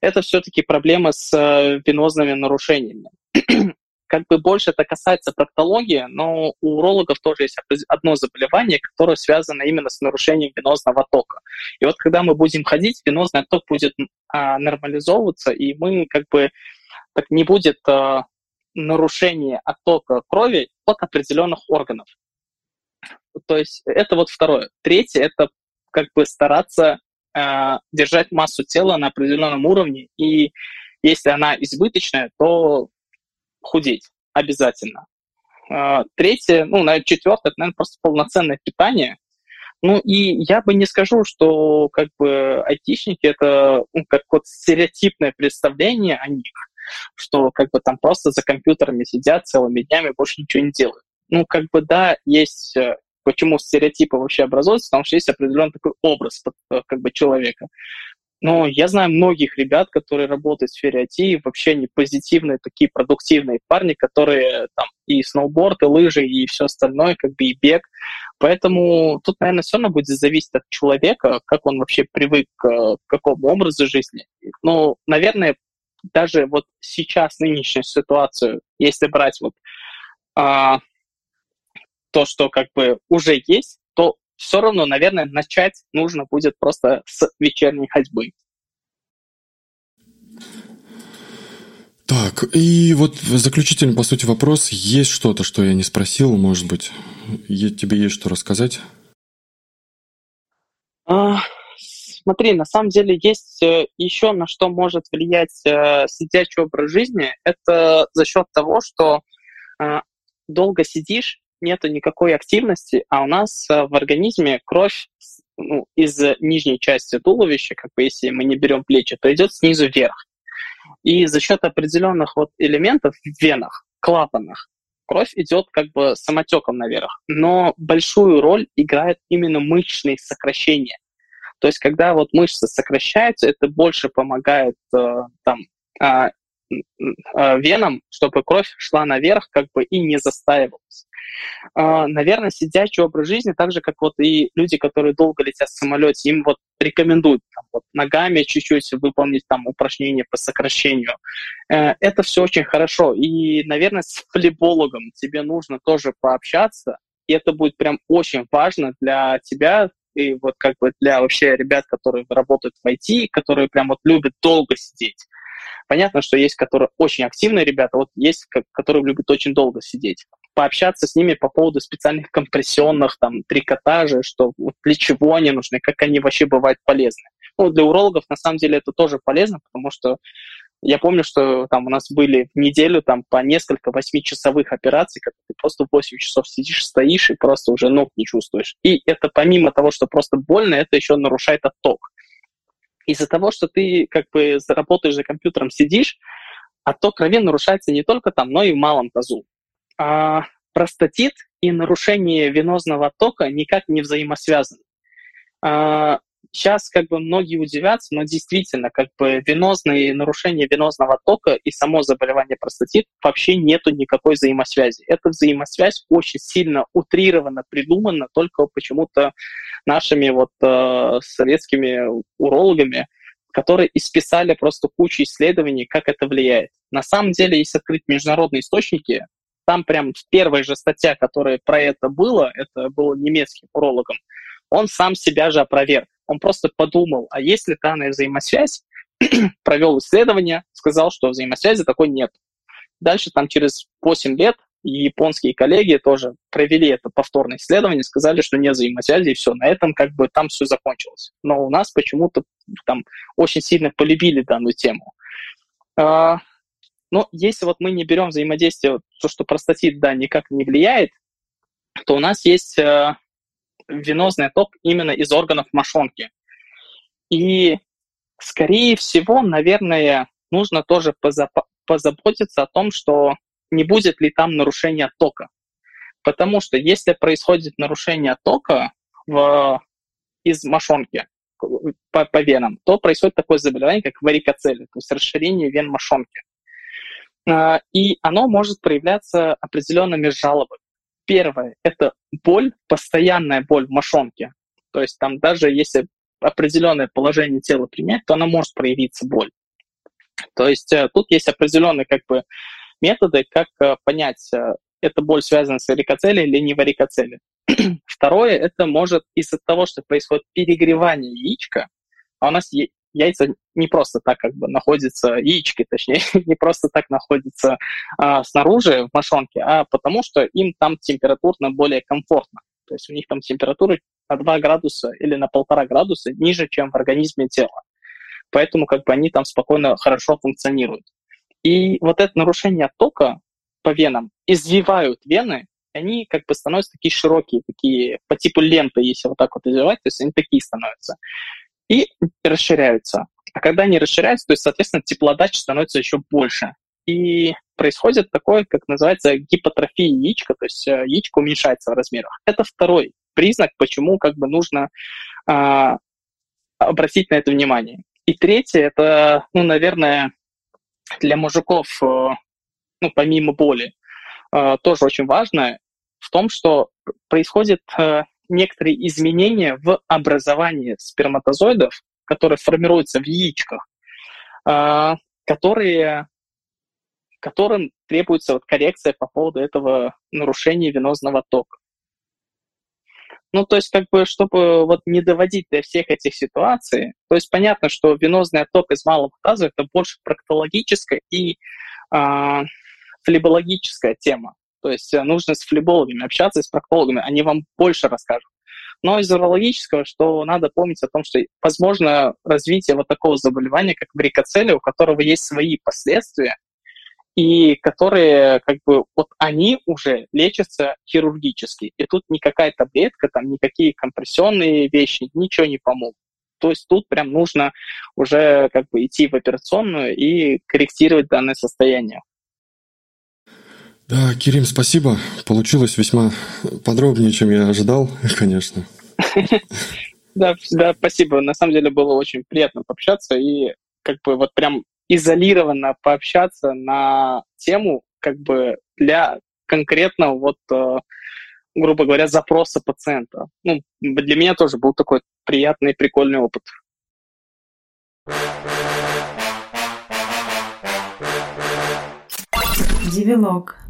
это все-таки проблема с э, венозными нарушениями. *clears throat* как бы больше это касается проктологии, но у урологов тоже есть одно заболевание, которое связано именно с нарушением венозного тока. И вот когда мы будем ходить, венозный отток будет а, нормализовываться, и мы как бы так не будет а, нарушения оттока крови от определенных органов. То есть это вот второе. Третье — это как бы стараться э, держать массу тела на определенном уровне, и если она избыточная, то худеть обязательно. Э, третье, ну, наверное, четвертое, это, наверное, просто полноценное питание. Ну, и я бы не скажу, что как бы айтишники — это ну, как вот стереотипное представление о них, что как бы там просто за компьютерами сидят целыми днями, больше ничего не делают. Ну, как бы да, есть э, почему стереотипы вообще образуются, потому что есть определенный такой образ э, как бы человека. Но я знаю многих ребят, которые работают в сфере IT, вообще они позитивные, такие продуктивные парни, которые там и сноуборд, и лыжи, и все остальное, как бы и бег. Поэтому тут, наверное, все равно будет зависеть от человека, как он вообще привык к какому образу жизни. Ну, наверное, даже вот сейчас нынешнюю ситуацию, если брать вот а, то, что как бы уже есть, то все равно, наверное, начать нужно будет просто с вечерней ходьбы. Так, и вот заключительный, по сути, вопрос. Есть что-то, что я не спросил, может быть? Тебе есть что рассказать? А, смотри, на самом деле есть э, еще на что может влиять э, сидячий образ жизни. Это за счет того, что э, долго сидишь, нету никакой активности, а у нас э, в организме кровь ну, из нижней части туловища, как бы если мы не берем плечи, то идет снизу вверх. И за счет определенных вот элементов в венах, клапанах, кровь идет как бы самотеком наверх. Но большую роль играют именно мышечные сокращения. То есть, когда вот мышцы сокращаются, это больше помогает э, там э, венам, чтобы кровь шла наверх, как бы и не застаивалась. А, наверное, сидячий образ жизни, так же, как вот и люди, которые долго летят в самолете, им вот рекомендуют там, вот, ногами чуть-чуть выполнить там упражнения по сокращению. Э, это все очень хорошо. И, наверное, с флебологом тебе нужно тоже пообщаться, и это будет прям очень важно для тебя, и вот как бы для вообще ребят, которые работают в IT, которые прям вот любят долго сидеть. Понятно, что есть, которые очень активные ребята, вот есть, которые любят очень долго сидеть пообщаться с ними по поводу специальных компрессионных там трикотажей, что вот для чего они нужны, как они вообще бывают полезны. Ну, для урологов на самом деле это тоже полезно, потому что я помню, что там у нас были в неделю там по несколько восьмичасовых операций, когда ты просто 8 часов сидишь, стоишь и просто уже ног не чувствуешь. И это помимо того, что просто больно, это еще нарушает отток. Из-за того, что ты как бы работаешь за компьютером, сидишь, отток крови нарушается не только там, но и в малом тазу. А простатит и нарушение венозного оттока никак не взаимосвязаны. А, сейчас как бы многие удивятся, но действительно как бы венозные нарушения венозного оттока и само заболевание простатит вообще нету никакой взаимосвязи. Эта взаимосвязь очень сильно утрированно придумана только почему-то нашими вот э, советскими урологами, которые исписали просто кучу исследований, как это влияет. На самом деле, если открыть международные источники, там прям в первой же статья, которая про это было, это было немецким урологом, он сам себя же опроверг. Он просто подумал, а есть ли данная взаимосвязь, *clears throat* провел исследование, сказал, что взаимосвязи такой нет. Дальше там через 8 лет японские коллеги тоже провели это повторное исследование, сказали, что нет взаимосвязи, и все, на этом как бы там все закончилось. Но у нас почему-то там очень сильно полюбили данную тему. А, но если вот мы не берем взаимодействие, то, что простатит, да, никак не влияет, то у нас есть э, венозный отток именно из органов мошонки. И, скорее всего, наверное, нужно тоже позаботиться о том, что не будет ли там нарушение оттока. Потому что если происходит нарушение оттока в, из мошонки по, по венам, то происходит такое заболевание, как варикоцель, то есть расширение вен мошонки. А, и оно может проявляться определенными жалобами. Первое – это боль, постоянная боль в мошонке. То есть там даже если определенное положение тела принять, то она может проявиться боль. То есть э, тут есть определенные как бы методы, как э, понять, э, эта боль связана с варикоцелей или не варикоцелей. Второе, это может из-за того, что происходит перегревание яичка, а у нас яйца не просто так как бы находятся, яички точнее, *laughs* не просто так находятся а, снаружи в мошонке, а потому что им там температурно более комфортно. То есть у них там температура на 2 градуса или на полтора градуса ниже, чем в организме тела. Поэтому как бы они там спокойно, хорошо функционируют. И вот это нарушение оттока по венам извивают вены, они как бы становятся такие широкие, такие по типу ленты, если вот так вот извивать, то есть они такие становятся и расширяются. А когда они расширяются, то есть, соответственно, теплодача становится еще больше. И происходит такое, как называется, гипотрофия яичка, то есть э, яичко уменьшается в размерах. Это второй признак, почему как бы нужно а, обратить на это внимание. И третье, это, ну, наверное, для мужиков, э, ну, помимо боли, э, тоже очень важно в том, что происходит некоторые изменения в образовании сперматозоидов, которые формируются в яичках, а, которые, которым требуется вот коррекция по поводу этого нарушения венозного тока. Ну, то есть, как бы, чтобы вот не доводить до всех этих ситуаций, то есть понятно, что венозный отток из малого таза это больше проктологическая и э, флебологическая тема. То есть э, нужно с флебологами общаться, с проктологами, они вам больше расскажут. Но из урологического, что надо помнить о том, что возможно развитие вот такого заболевания, как варикоцелия, у которого есть свои последствия, и которые, как бы, вот они уже лечатся хирургически. И тут никакая таблетка, там никакие компрессионные вещи, ничего не помогут. То есть тут прям нужно уже как бы идти в операционную и корректировать данное состояние. Да, Кирим, спасибо. Получилось весьма подробнее, чем я ожидал, *laughs* конечно. *laughs* Да, да, спасибо. На самом деле было очень приятно пообщаться и как бы вот прям изолированно пообщаться на тему как бы для конкретного вот, э, грубо говоря, запроса пациента. Ну, для меня тоже был такой приятный, прикольный опыт. Девилог.